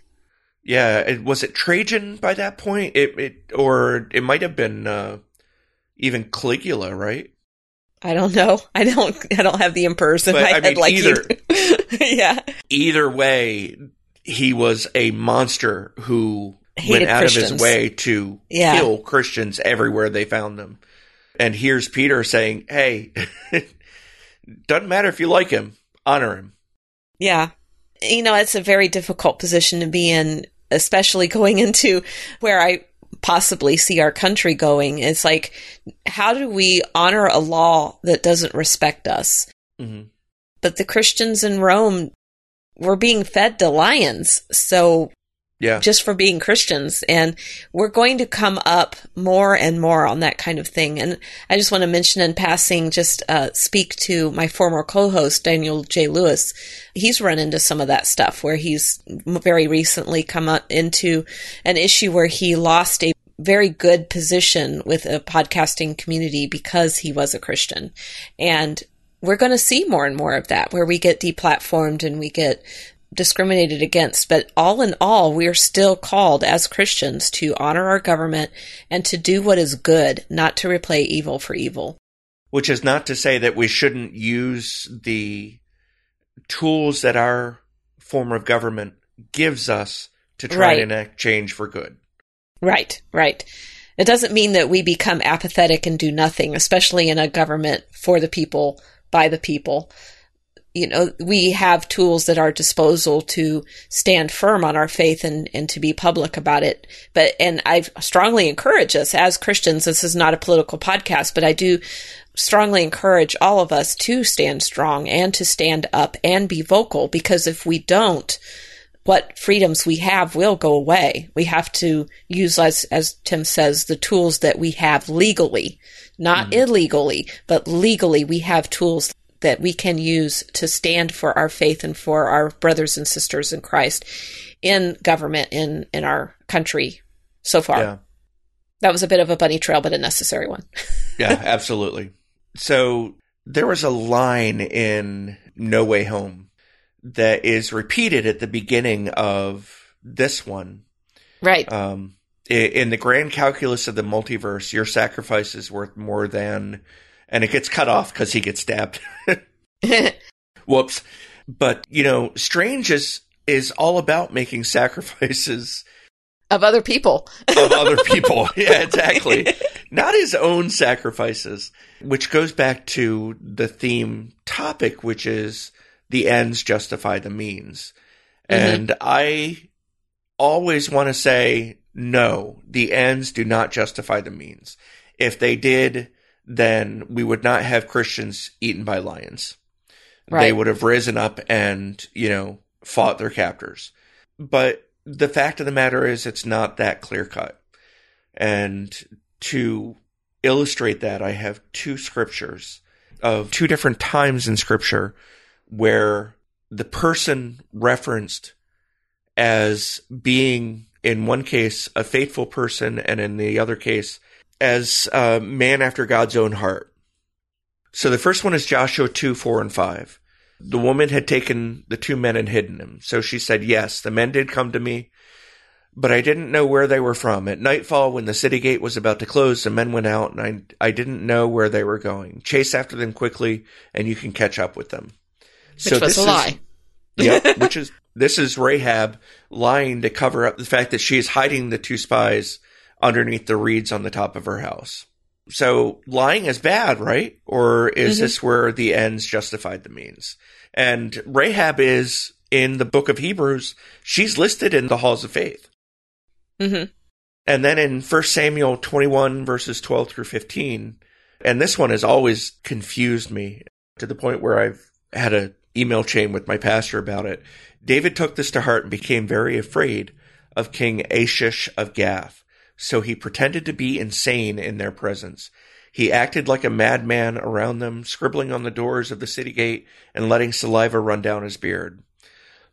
yeah, it, was it Trajan by that point? It, it or it might have been uh, even Caligula, right? I don't know. I don't. I don't have the in but, my I head mean, like either, yeah. Either way, he was a monster who Hated went out Christians. of his way to yeah. kill Christians everywhere they found them. And here's Peter saying, "Hey, doesn't matter if you like him, honor him." Yeah, you know, it's a very difficult position to be in, especially going into where I possibly see our country going. It's like, how do we honor a law that doesn't respect us? Mm-hmm. But the Christians in Rome were being fed to lions. So yeah. just for being Christians. And we're going to come up more and more on that kind of thing. And I just want to mention in passing, just uh, speak to my former co-host, Daniel J. Lewis. He's run into some of that stuff where he's very recently come up into an issue where he lost a very good position with a podcasting community because he was a Christian. And we're going to see more and more of that where we get deplatformed and we get discriminated against. But all in all, we are still called as Christians to honor our government and to do what is good, not to repay evil for evil. Which is not to say that we shouldn't use the tools that our form of government gives us to try right. and enact change for good. Right, right. It doesn't mean that we become apathetic and do nothing, especially in a government for the people, by the people you know, we have tools at our disposal to stand firm on our faith and, and to be public about it. But, and I strongly encourage us as Christians, this is not a political podcast, but I do strongly encourage all of us to stand strong and to stand up and be vocal because if we don't, what freedoms we have will go away. We have to use, as, as Tim says, the tools that we have legally, not mm. illegally, but legally we have tools that we can use to stand for our faith and for our brothers and sisters in Christ in government in in our country so far. Yeah. That was a bit of a bunny trail, but a necessary one. yeah, absolutely. So there was a line in No Way Home that is repeated at the beginning of this one. Right. Um, in the grand calculus of the multiverse, your sacrifice is worth more than and it gets cut off because he gets stabbed. Whoops. But, you know, Strange is, is all about making sacrifices of other people. of other people. Yeah, exactly. Not his own sacrifices, which goes back to the theme topic, which is the ends justify the means. Mm-hmm. And I always want to say, no, the ends do not justify the means. If they did, then we would not have Christians eaten by lions. Right. They would have risen up and, you know, fought their captors. But the fact of the matter is, it's not that clear cut. And to illustrate that, I have two scriptures of two different times in scripture where the person referenced as being, in one case, a faithful person, and in the other case, as a man after God's own heart. So the first one is Joshua 2, 4, and 5. The woman had taken the two men and hidden them. So she said, Yes, the men did come to me, but I didn't know where they were from. At nightfall, when the city gate was about to close, the men went out, and I, I didn't know where they were going. Chase after them quickly, and you can catch up with them. Which so was a lie. yep, which is this is Rahab lying to cover up the fact that she is hiding the two spies underneath the reeds on the top of her house. So lying is bad, right? Or is mm-hmm. this where the ends justified the means? And Rahab is in the book of Hebrews, she's listed in the halls of faith. Mm-hmm. And then in 1 Samuel 21 verses 12 through 15, and this one has always confused me to the point where I've had an email chain with my pastor about it. David took this to heart and became very afraid of King Achish of Gath. So he pretended to be insane in their presence. He acted like a madman around them, scribbling on the doors of the city gate and letting saliva run down his beard.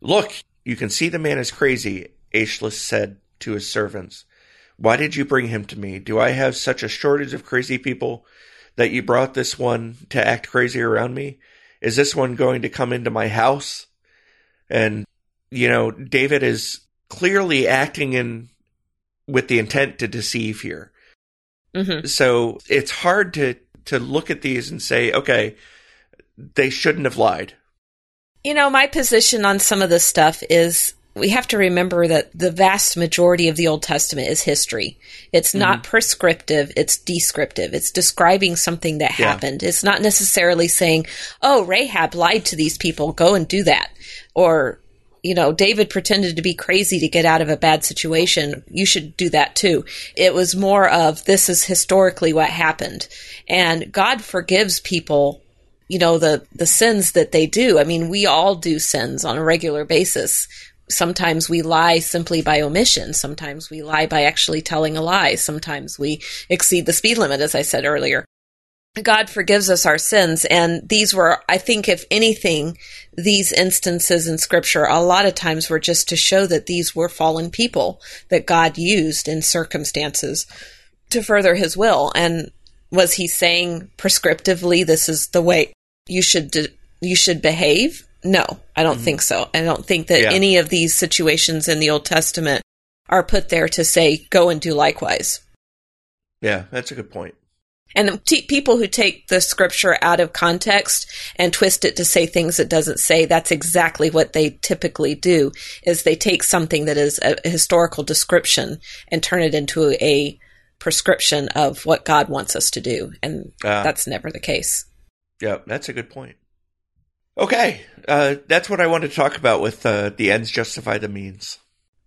Look, you can see the man is crazy, Achish said to his servants. Why did you bring him to me? Do I have such a shortage of crazy people that you brought this one to act crazy around me? Is this one going to come into my house? And, you know, David is clearly acting in with the intent to deceive here. Mm-hmm. So it's hard to, to look at these and say, okay, they shouldn't have lied. You know, my position on some of this stuff is we have to remember that the vast majority of the Old Testament is history. It's not mm-hmm. prescriptive, it's descriptive. It's describing something that yeah. happened. It's not necessarily saying, oh, Rahab lied to these people, go and do that. Or, you know, David pretended to be crazy to get out of a bad situation. You should do that too. It was more of this is historically what happened. And God forgives people you know the the sins that they do i mean we all do sins on a regular basis sometimes we lie simply by omission. Sometimes we lie by actually telling a lie. Sometimes we exceed the speed limit, as I said earlier. God forgives us our sins. And these were, I think, if anything, these instances in scripture, a lot of times were just to show that these were fallen people that God used in circumstances to further his will. And was he saying prescriptively, this is the way you should, de- you should behave? No, I don't mm-hmm. think so. I don't think that yeah. any of these situations in the Old Testament are put there to say, go and do likewise. Yeah, that's a good point. And t- people who take the scripture out of context and twist it to say things it doesn't say, that's exactly what they typically do, is they take something that is a historical description and turn it into a prescription of what God wants us to do. And uh, that's never the case. Yeah, that's a good point. Okay, uh, that's what I wanted to talk about with uh, the ends justify the means.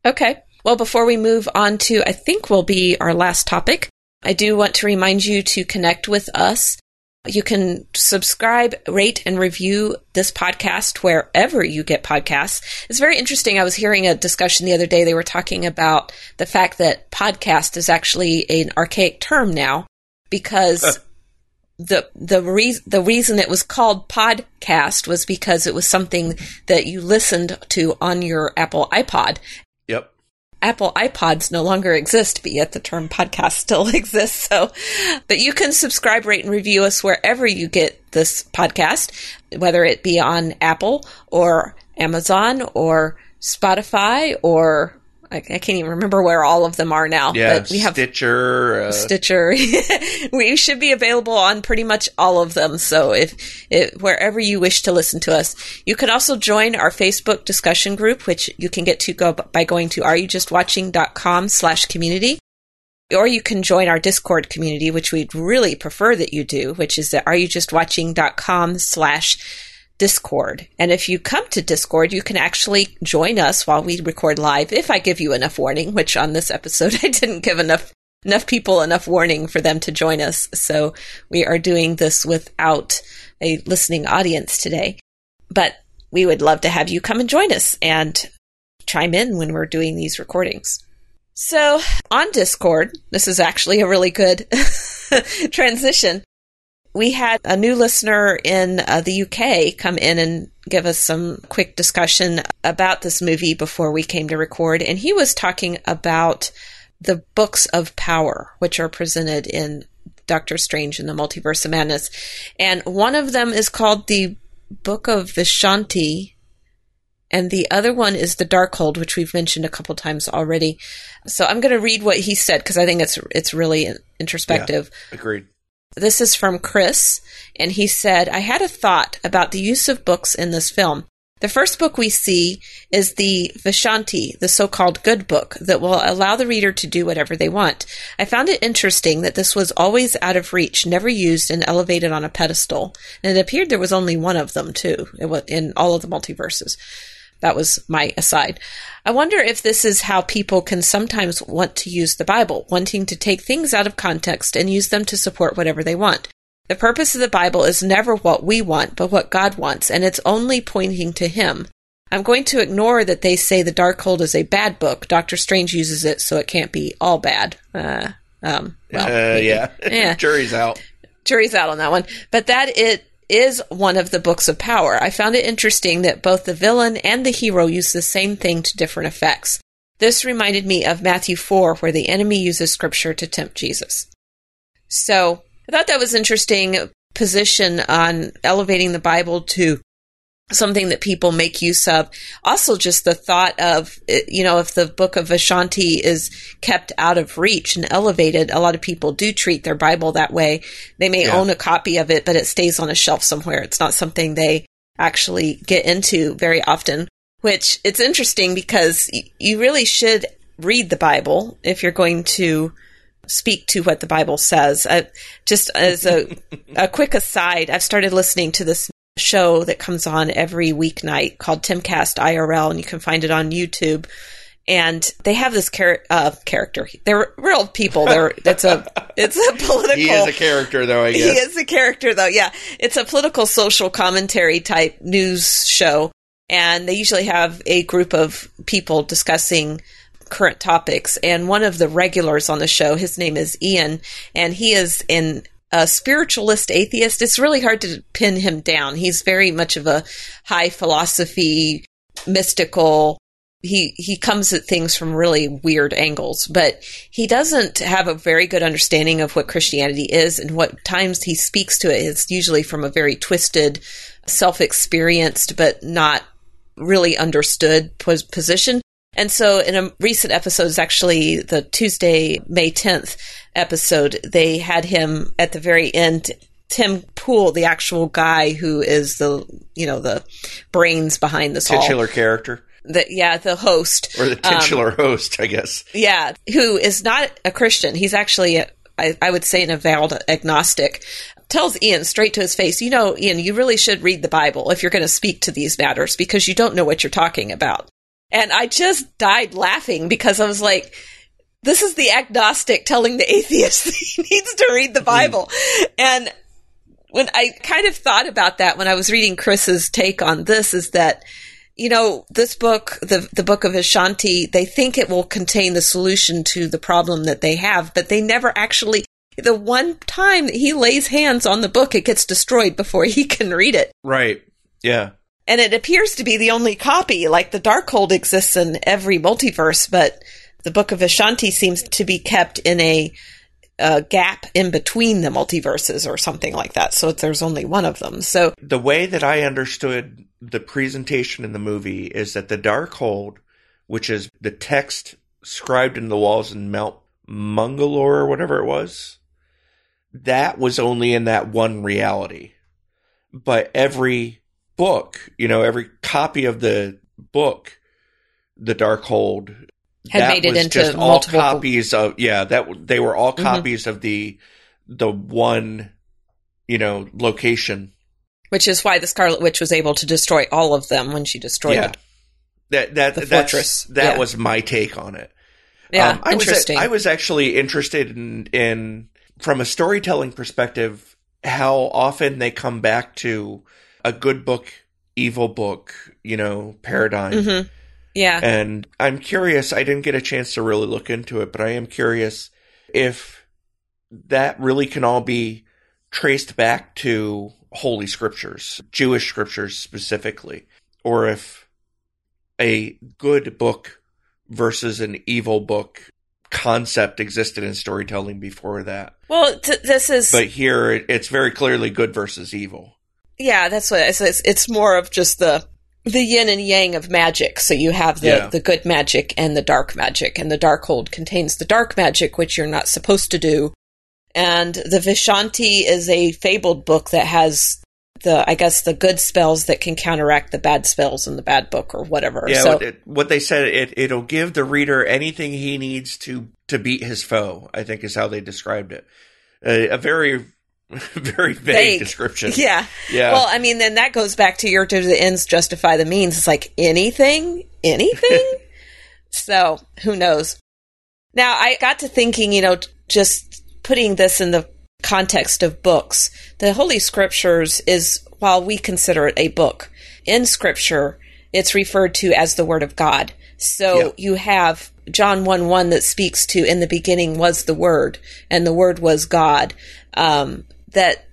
Okay. Well, before we move on to, I think will be our last topic, I do want to remind you to connect with us. You can subscribe, rate, and review this podcast wherever you get podcasts. It's very interesting. I was hearing a discussion the other day. They were talking about the fact that podcast is actually an archaic term now because the the reason the reason it was called podcast was because it was something that you listened to on your Apple iPod. Apple iPods no longer exist, but yet the term podcast still exists. So, but you can subscribe, rate, and review us wherever you get this podcast, whether it be on Apple or Amazon or Spotify or I, I, can't even remember where all of them are now. Yeah, but we have Stitcher. Uh... Stitcher. we should be available on pretty much all of them. So if, if wherever you wish to listen to us, you can also join our Facebook discussion group, which you can get to go by going to areyoujustwatching.com slash community. Or you can join our Discord community, which we'd really prefer that you do, which is at areyoujustwatching.com slash Discord. And if you come to Discord, you can actually join us while we record live if I give you enough warning, which on this episode I didn't give enough enough people enough warning for them to join us. So we are doing this without a listening audience today. But we would love to have you come and join us and chime in when we're doing these recordings. So on Discord, this is actually a really good transition we had a new listener in uh, the UK come in and give us some quick discussion about this movie before we came to record. And he was talking about the books of power, which are presented in Doctor Strange and the Multiverse of Madness. And one of them is called the Book of Vishanti. And the other one is the Darkhold, which we've mentioned a couple times already. So I'm going to read what he said because I think it's it's really introspective. Yeah, agreed. This is from Chris, and he said, I had a thought about the use of books in this film. The first book we see is the Vishanti, the so-called good book that will allow the reader to do whatever they want. I found it interesting that this was always out of reach, never used and elevated on a pedestal. And it appeared there was only one of them too, in all of the multiverses. That was my aside. I wonder if this is how people can sometimes want to use the Bible, wanting to take things out of context and use them to support whatever they want. The purpose of the Bible is never what we want, but what God wants, and it's only pointing to Him. I'm going to ignore that they say the Darkhold is a bad book. Doctor Strange uses it, so it can't be all bad. Uh, um, well, uh, yeah. yeah. Jury's out. Jury's out on that one. But that it is one of the books of power. I found it interesting that both the villain and the hero use the same thing to different effects. This reminded me of Matthew 4, where the enemy uses scripture to tempt Jesus. So I thought that was interesting position on elevating the Bible to something that people make use of. Also, just the thought of, you know, if the book of Vishanti is kept out of reach and elevated, a lot of people do treat their Bible that way. They may yeah. own a copy of it, but it stays on a shelf somewhere. It's not something they actually get into very often, which it's interesting because you really should read the Bible if you're going to speak to what the Bible says. Uh, just as a, a quick aside, I've started listening to this show that comes on every weeknight called Timcast IRL, and you can find it on YouTube. And they have this char- uh, character. They're real people. They're it's a it's a political. He is a character, though. I guess he is a character, though. Yeah, it's a political social commentary type news show, and they usually have a group of people discussing current topics. And one of the regulars on the show, his name is Ian, and he is in a spiritualist atheist. It's really hard to pin him down. He's very much of a high philosophy, mystical. He he comes at things from really weird angles, but he doesn't have a very good understanding of what Christianity is and what times he speaks to it. It's usually from a very twisted, self-experienced but not really understood position. And so in a recent episode, it's actually the Tuesday, May 10th episode, they had him at the very end Tim Pool, the actual guy who is the you know the brains behind this titular all. character. The, yeah, the host or the titular um, host, I guess. Yeah, who is not a Christian. He's actually, a, I, I would say, an avowed agnostic. Tells Ian straight to his face, you know, Ian, you really should read the Bible if you're going to speak to these matters because you don't know what you're talking about. And I just died laughing because I was like, this is the agnostic telling the atheist he needs to read the. Bible. Mm. And when I kind of thought about that when I was reading Chris's take on this is that, you know, this book, the, the book of Vishanti they think it will contain the solution to the problem that they have, but they never actually, the one time that he lays hands on the book, it gets destroyed before he can read it. Right. Yeah. And it appears to be the only copy. Like the Darkhold exists in every multiverse, but the Book of Vishanti seems to be kept in a, a, gap in between the multiverses or something like that. So there's only one of them. So the way that I understood the presentation in the movie is that the Darkhold, which is the text scribed in the walls in Mount Mungalore or whatever it was, that was only in that one reality. But every book, you know, every copy of the book, The Darkhold, had made it into just multiple all copies of yeah, that they were all mm-hmm. copies mm-hmm. of the the one, you know, location. Which is why the Scarlet Witch was able to destroy all of them when she destroyed yeah. That that the fortress. that yeah. was my take on it. Yeah, um, I interesting. Was, I was actually interested in in from a storytelling perspective how often they come back to a good book, evil book, you know, paradigm. Mm-hmm. Yeah. And I'm curious, I didn't get a chance to really look into it, but I am curious if that really can all be traced back to holy scriptures, Jewish scriptures specifically, or if a good book versus an evil book concept existed in storytelling before that. Well, t- this is. But here, it's very clearly good versus evil. Yeah, that's what it's, it's, it's more of just the the yin and yang of magic. So you have the, yeah. the good magic and the dark magic, and the Darkhold contains the dark magic, which you're not supposed to do. And the Vishanti is a fabled book that has the I guess the good spells that can counteract the bad spells in the bad book or whatever. Yeah, so, what, it, what they said it it'll give the reader anything he needs to to beat his foe. I think is how they described it. Uh, a very very vague, Vague. description. yeah. Yeah. Well, I mean, then that goes back to your to the ends justify the means. It's like anything, anything. so who knows? Now I got to thinking, you know, just putting this in the context of books. The Holy Scriptures is, while we consider it a book, in Scripture, it's referred to as the Word of God. So Yep. you have John 1 1 that speaks to, in the beginning was the Word, and the Word was God. Um, that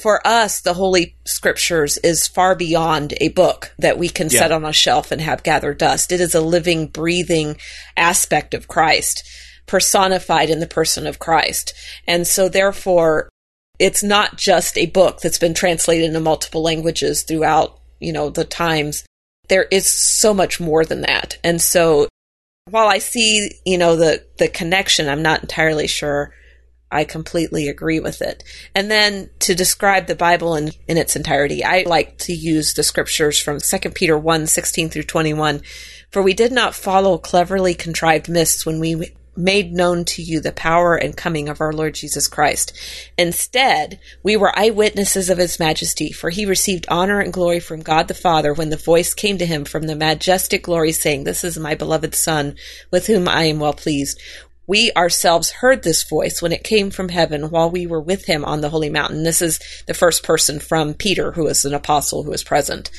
for us, the Holy Scriptures is far beyond a book that we can Yeah. set on a shelf and have gather dust. It is a living, breathing aspect of Christ, personified in the person of Christ. And so, therefore, it's not just a book that's been translated into multiple languages throughout, you know, the times. There is so much more than that. And so, while I see, you know, the, the connection, I'm not entirely sure I completely agree with it. And then to describe the Bible in, in its entirety, I like to use the scriptures from 2 Peter 1 16 through 21. For we did not follow cleverly contrived myths when we made known to you the power and coming of our Lord Jesus Christ. Instead, we were eyewitnesses of his majesty, for he received honor and glory from God the Father when the voice came to him from the majestic glory, saying, This is my beloved Son, with whom I am well pleased. We ourselves heard this voice when it came from heaven while we were with him on the holy mountain. This is the first person from Peter, who is an apostle who was present.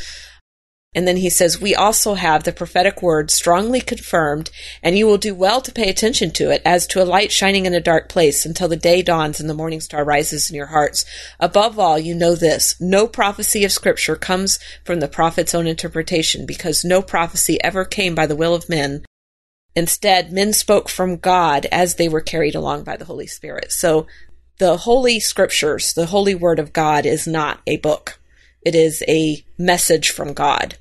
And then he says, We also have the prophetic word strongly confirmed, and you will do well to pay attention to it as to a light shining in a dark place until the day dawns and the morning star rises in your hearts. Above all, you know this no prophecy of Scripture comes from the prophet's own interpretation, because no prophecy ever came by the will of men. Instead, men spoke from God as they were carried along by the Holy Spirit. So the Holy Scriptures, the Holy Word of God, is not a book. It is a message from God.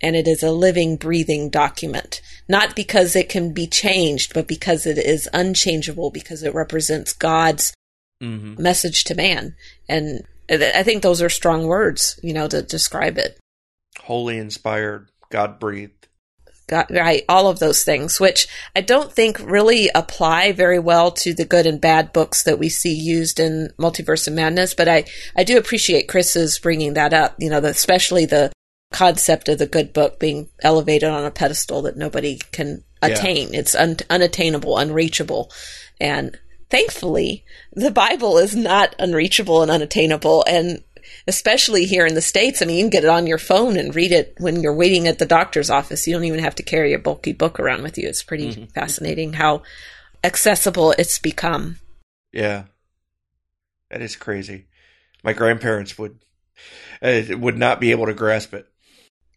And it is a living, breathing document. Not because it can be changed, but because it is unchangeable, because it represents God's mm-hmm. message to man. And I I think those are strong words, you know, to describe it. Holy inspired, God breathed. Right, all of those things, which I don't think really apply very well to the good and bad books that we see used in Multiverse of Madness. But I, I do appreciate Chris's bringing that up. You know, the, especially the concept of the good book being elevated on a pedestal that nobody can Yeah. attain. It's un, unattainable, unreachable, and thankfully, the Bible is not unreachable and unattainable. And especially here in the States, I mean, you can get it on your phone and read it when you're waiting at the doctor's office. You don't even have to carry a bulky book around with you. It's pretty fascinating how accessible it's become. Yeah, that is crazy. My grandparents would uh, would not be able to grasp it.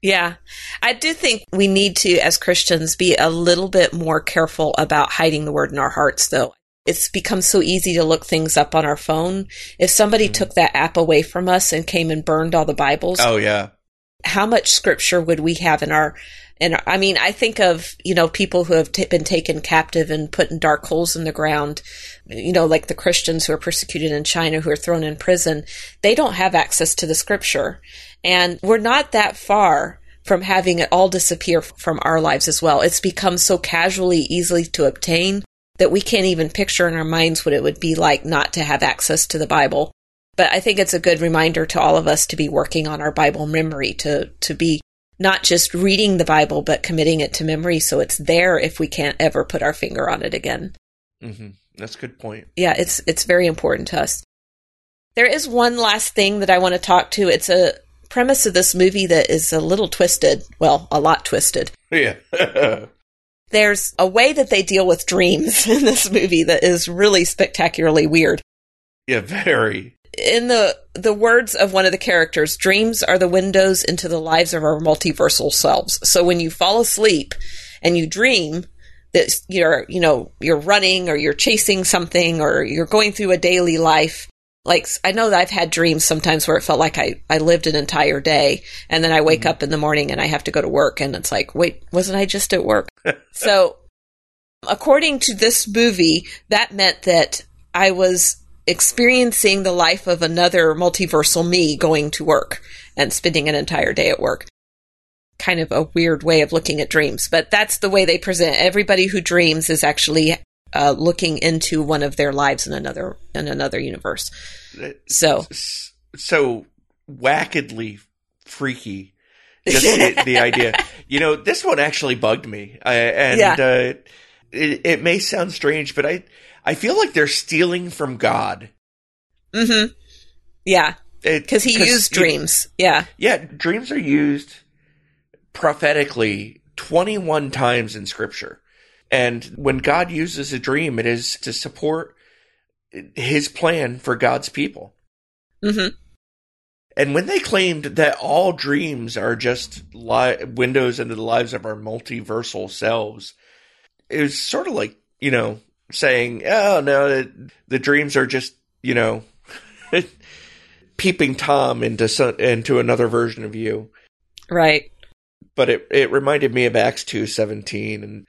Yeah. I do think we need to, as Christians, be a little bit more careful about hiding the word in our hearts, though. It's become so easy to look things up on our phone. If somebody mm. took that app away from us and came and burned all the Bibles, Oh yeah, how much scripture would we have in our in our, I mean, I think of, you know, people who have t- been taken captive and put in dark holes in the ground, you know, like the Christians who are persecuted in China who are thrown in prison. They don't have access to the scripture. And we're not that far from having it all disappear from our lives as well. It's become so casually easily to obtain that we can't even picture in our minds what it would be like not to have access to the Bible. But I think it's a good reminder to all of us to be working on our Bible memory, to, to be not just reading the Bible, but committing it to memory so it's there if we can't ever put our finger on it again. Mm-hmm. that's a good point. Yeah, it's it's very important to us. There is one last thing that I want to talk to. It's a premise of this movie that is a little twisted. Well, a lot twisted. Yeah, There's a way that they deal with dreams in this movie that is really spectacularly weird. yeah, very. in the the words of one of the characters, dreams are the windows into the lives of our multiversal selves. So when you fall asleep and you dream that you're, you know, you're running or you're chasing something or you're going through a daily life. Like I know that I've had dreams sometimes where it felt like I, I lived an entire day and then I wake mm-hmm. up in the morning and I have to go to work and it's like, wait, wasn't I just at work? so according to this movie, that meant that I was experiencing the life of another multiversal me going to work and spending an entire day at work. Kind of a weird way of looking at dreams, but that's the way they present. Everybody who dreams is actually uh, looking into one of their lives in another in another universe. So, so wackedly freaky. Just the, the, idea, you know, this one actually bugged me, I, and yeah. uh, it, it may sound strange, but I I feel like they're stealing from God. Mm-hmm. Yeah. Because he used dreams. yeah. Yeah, dreams are used prophetically 21 times in scripture. And when God uses a dream, it is to support his plan for God's people. Mm-hmm. And when they claimed that all dreams are just li- windows into the lives of our multiversal selves, it was sort of like, you know, saying, oh, no, the dreams are just, you know, peeping Tom into some, into another version of you. Right. But it, it reminded me of Acts 2.17 and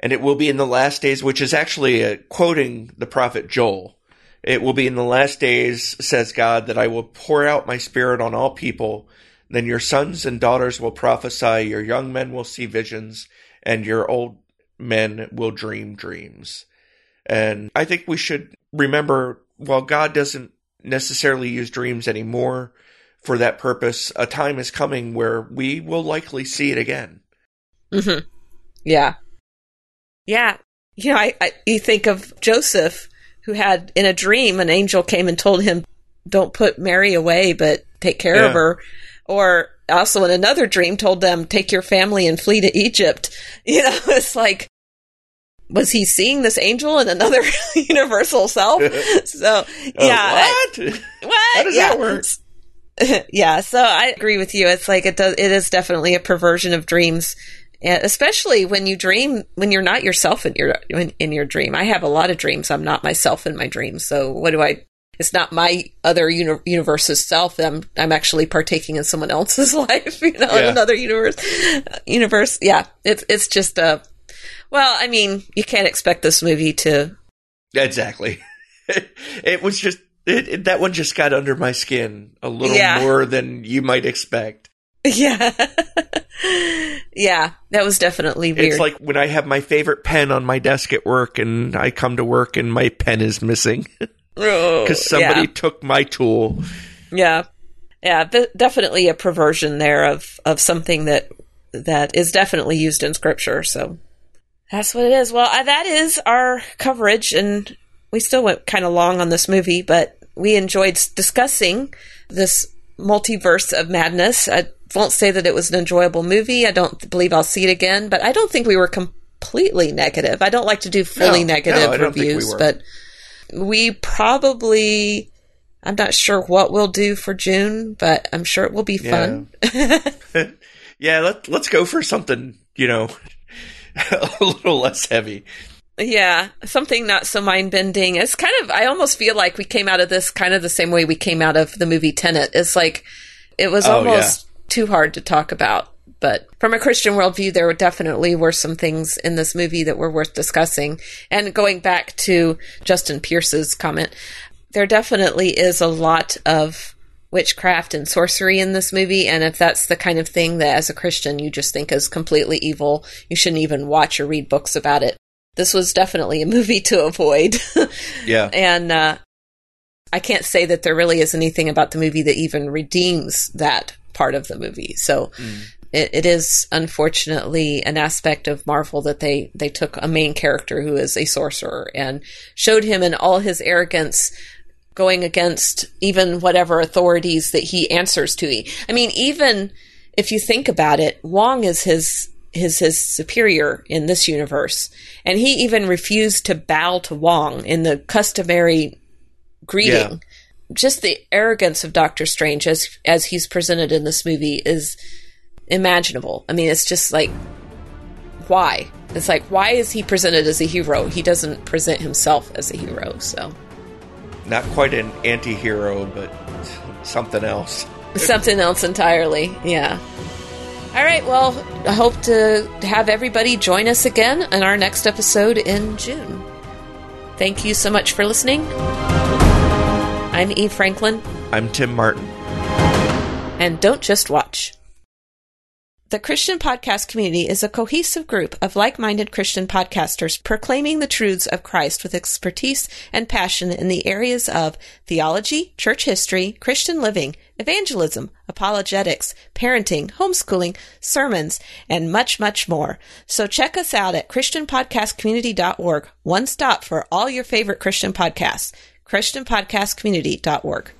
and it will be in the last days, which is actually uh, quoting the prophet Joel. It will be in the last days, says God, that I will pour out my spirit on all people. Then your sons and daughters will prophesy, your young men will see visions, and your old men will dream dreams. And I think we should remember while God doesn't necessarily use dreams anymore for that purpose, a time is coming where we will likely see it again. Mm-hmm. Yeah. Yeah. You know, I, I, you think of Joseph, who had in a dream an angel came and told him, "Don't put Mary away, but take care yeah. of her." Or also in another dream told them, "Take your family and flee to Egypt." You know, it's like was he seeing this angel in another universal self? So oh, yeah, what? What? How does yeah. that work? yeah, so I agree with you. It's like it does. It is definitely a perversion of dreams, and especially when you dream when you're not yourself in your in, in your dream. I have a lot of dreams. I'm not myself in my dreams. So what do I? It's not my other uni- universe's self. I'm I'm actually partaking in someone else's life. You know, yeah. another universe. Universe. Yeah, it's it's just a well, I mean, you can't expect this movie to. Exactly. it was just it, it, that one just got under my skin a little yeah. more than you might expect. Yeah. yeah, that was definitely weird. It's like when I have my favorite pen on my desk at work and I come to work and my pen is missing. Because oh, somebody yeah. took my tool. Yeah. Yeah, th- definitely a perversion there of, of something that that is definitely used in scripture. So that's what it is. Well, uh, that is our coverage, and we still went kind of long on this movie, but we enjoyed discussing this multiverse of madness. I won't say that it was an enjoyable movie. I don't believe I'll see it again, but I don't think we were completely negative. I don't like to do fully no, negative no, reviews, we but we probably. I'm not sure what we'll do for June, but I'm sure it will be fun. Yeah, yeah let, let's go for something, you know, a little less heavy. Yeah, something not so mind bending. It's kind of, I almost feel like we came out of this kind of the same way we came out of the movie Tenet. It's like, it was oh, almost. Too hard to talk about. But from a Christian worldview, there definitely were some things in this movie that were worth discussing. And going back to Justin Pierce's comment, there definitely is a lot of witchcraft and sorcery in this movie. And if that's the kind of thing that as a Christian you just think is completely evil, you shouldn't even watch or read books about it. This was definitely a movie to avoid. yeah. And uh, I can't say that there really is anything about the movie that even redeems that part of the movie. So mm. it, it is unfortunately an aspect of Marvel that they, they took a main character who is a sorcerer and showed him in all his arrogance going against even whatever authorities that he answers to. I mean, even if you think about it, Wong is his his his superior in this universe, and he even refused to bow to Wong in the customary greeting. Yeah. Just the arrogance of Doctor Strange as as he's presented in this movie is imaginable. I mean, it's just like why? It's like why is he presented as a hero? He doesn't present himself as a hero, so not quite an anti-hero, but something else. something else entirely. Yeah. All right. Well, I hope to have everybody join us again in our next episode in June. Thank you so much for listening. I'm Eve Franklin. I'm Tim Martin. And don't just watch. The Christian Podcast Community is a cohesive group of like minded Christian podcasters proclaiming the truths of Christ with expertise and passion in the areas of theology, church history, Christian living, evangelism, apologetics, parenting, homeschooling, sermons, and much, much more. So check us out at ChristianPodcastCommunity.org, one stop for all your favorite Christian podcasts. ChristianPodcastCommunity.org.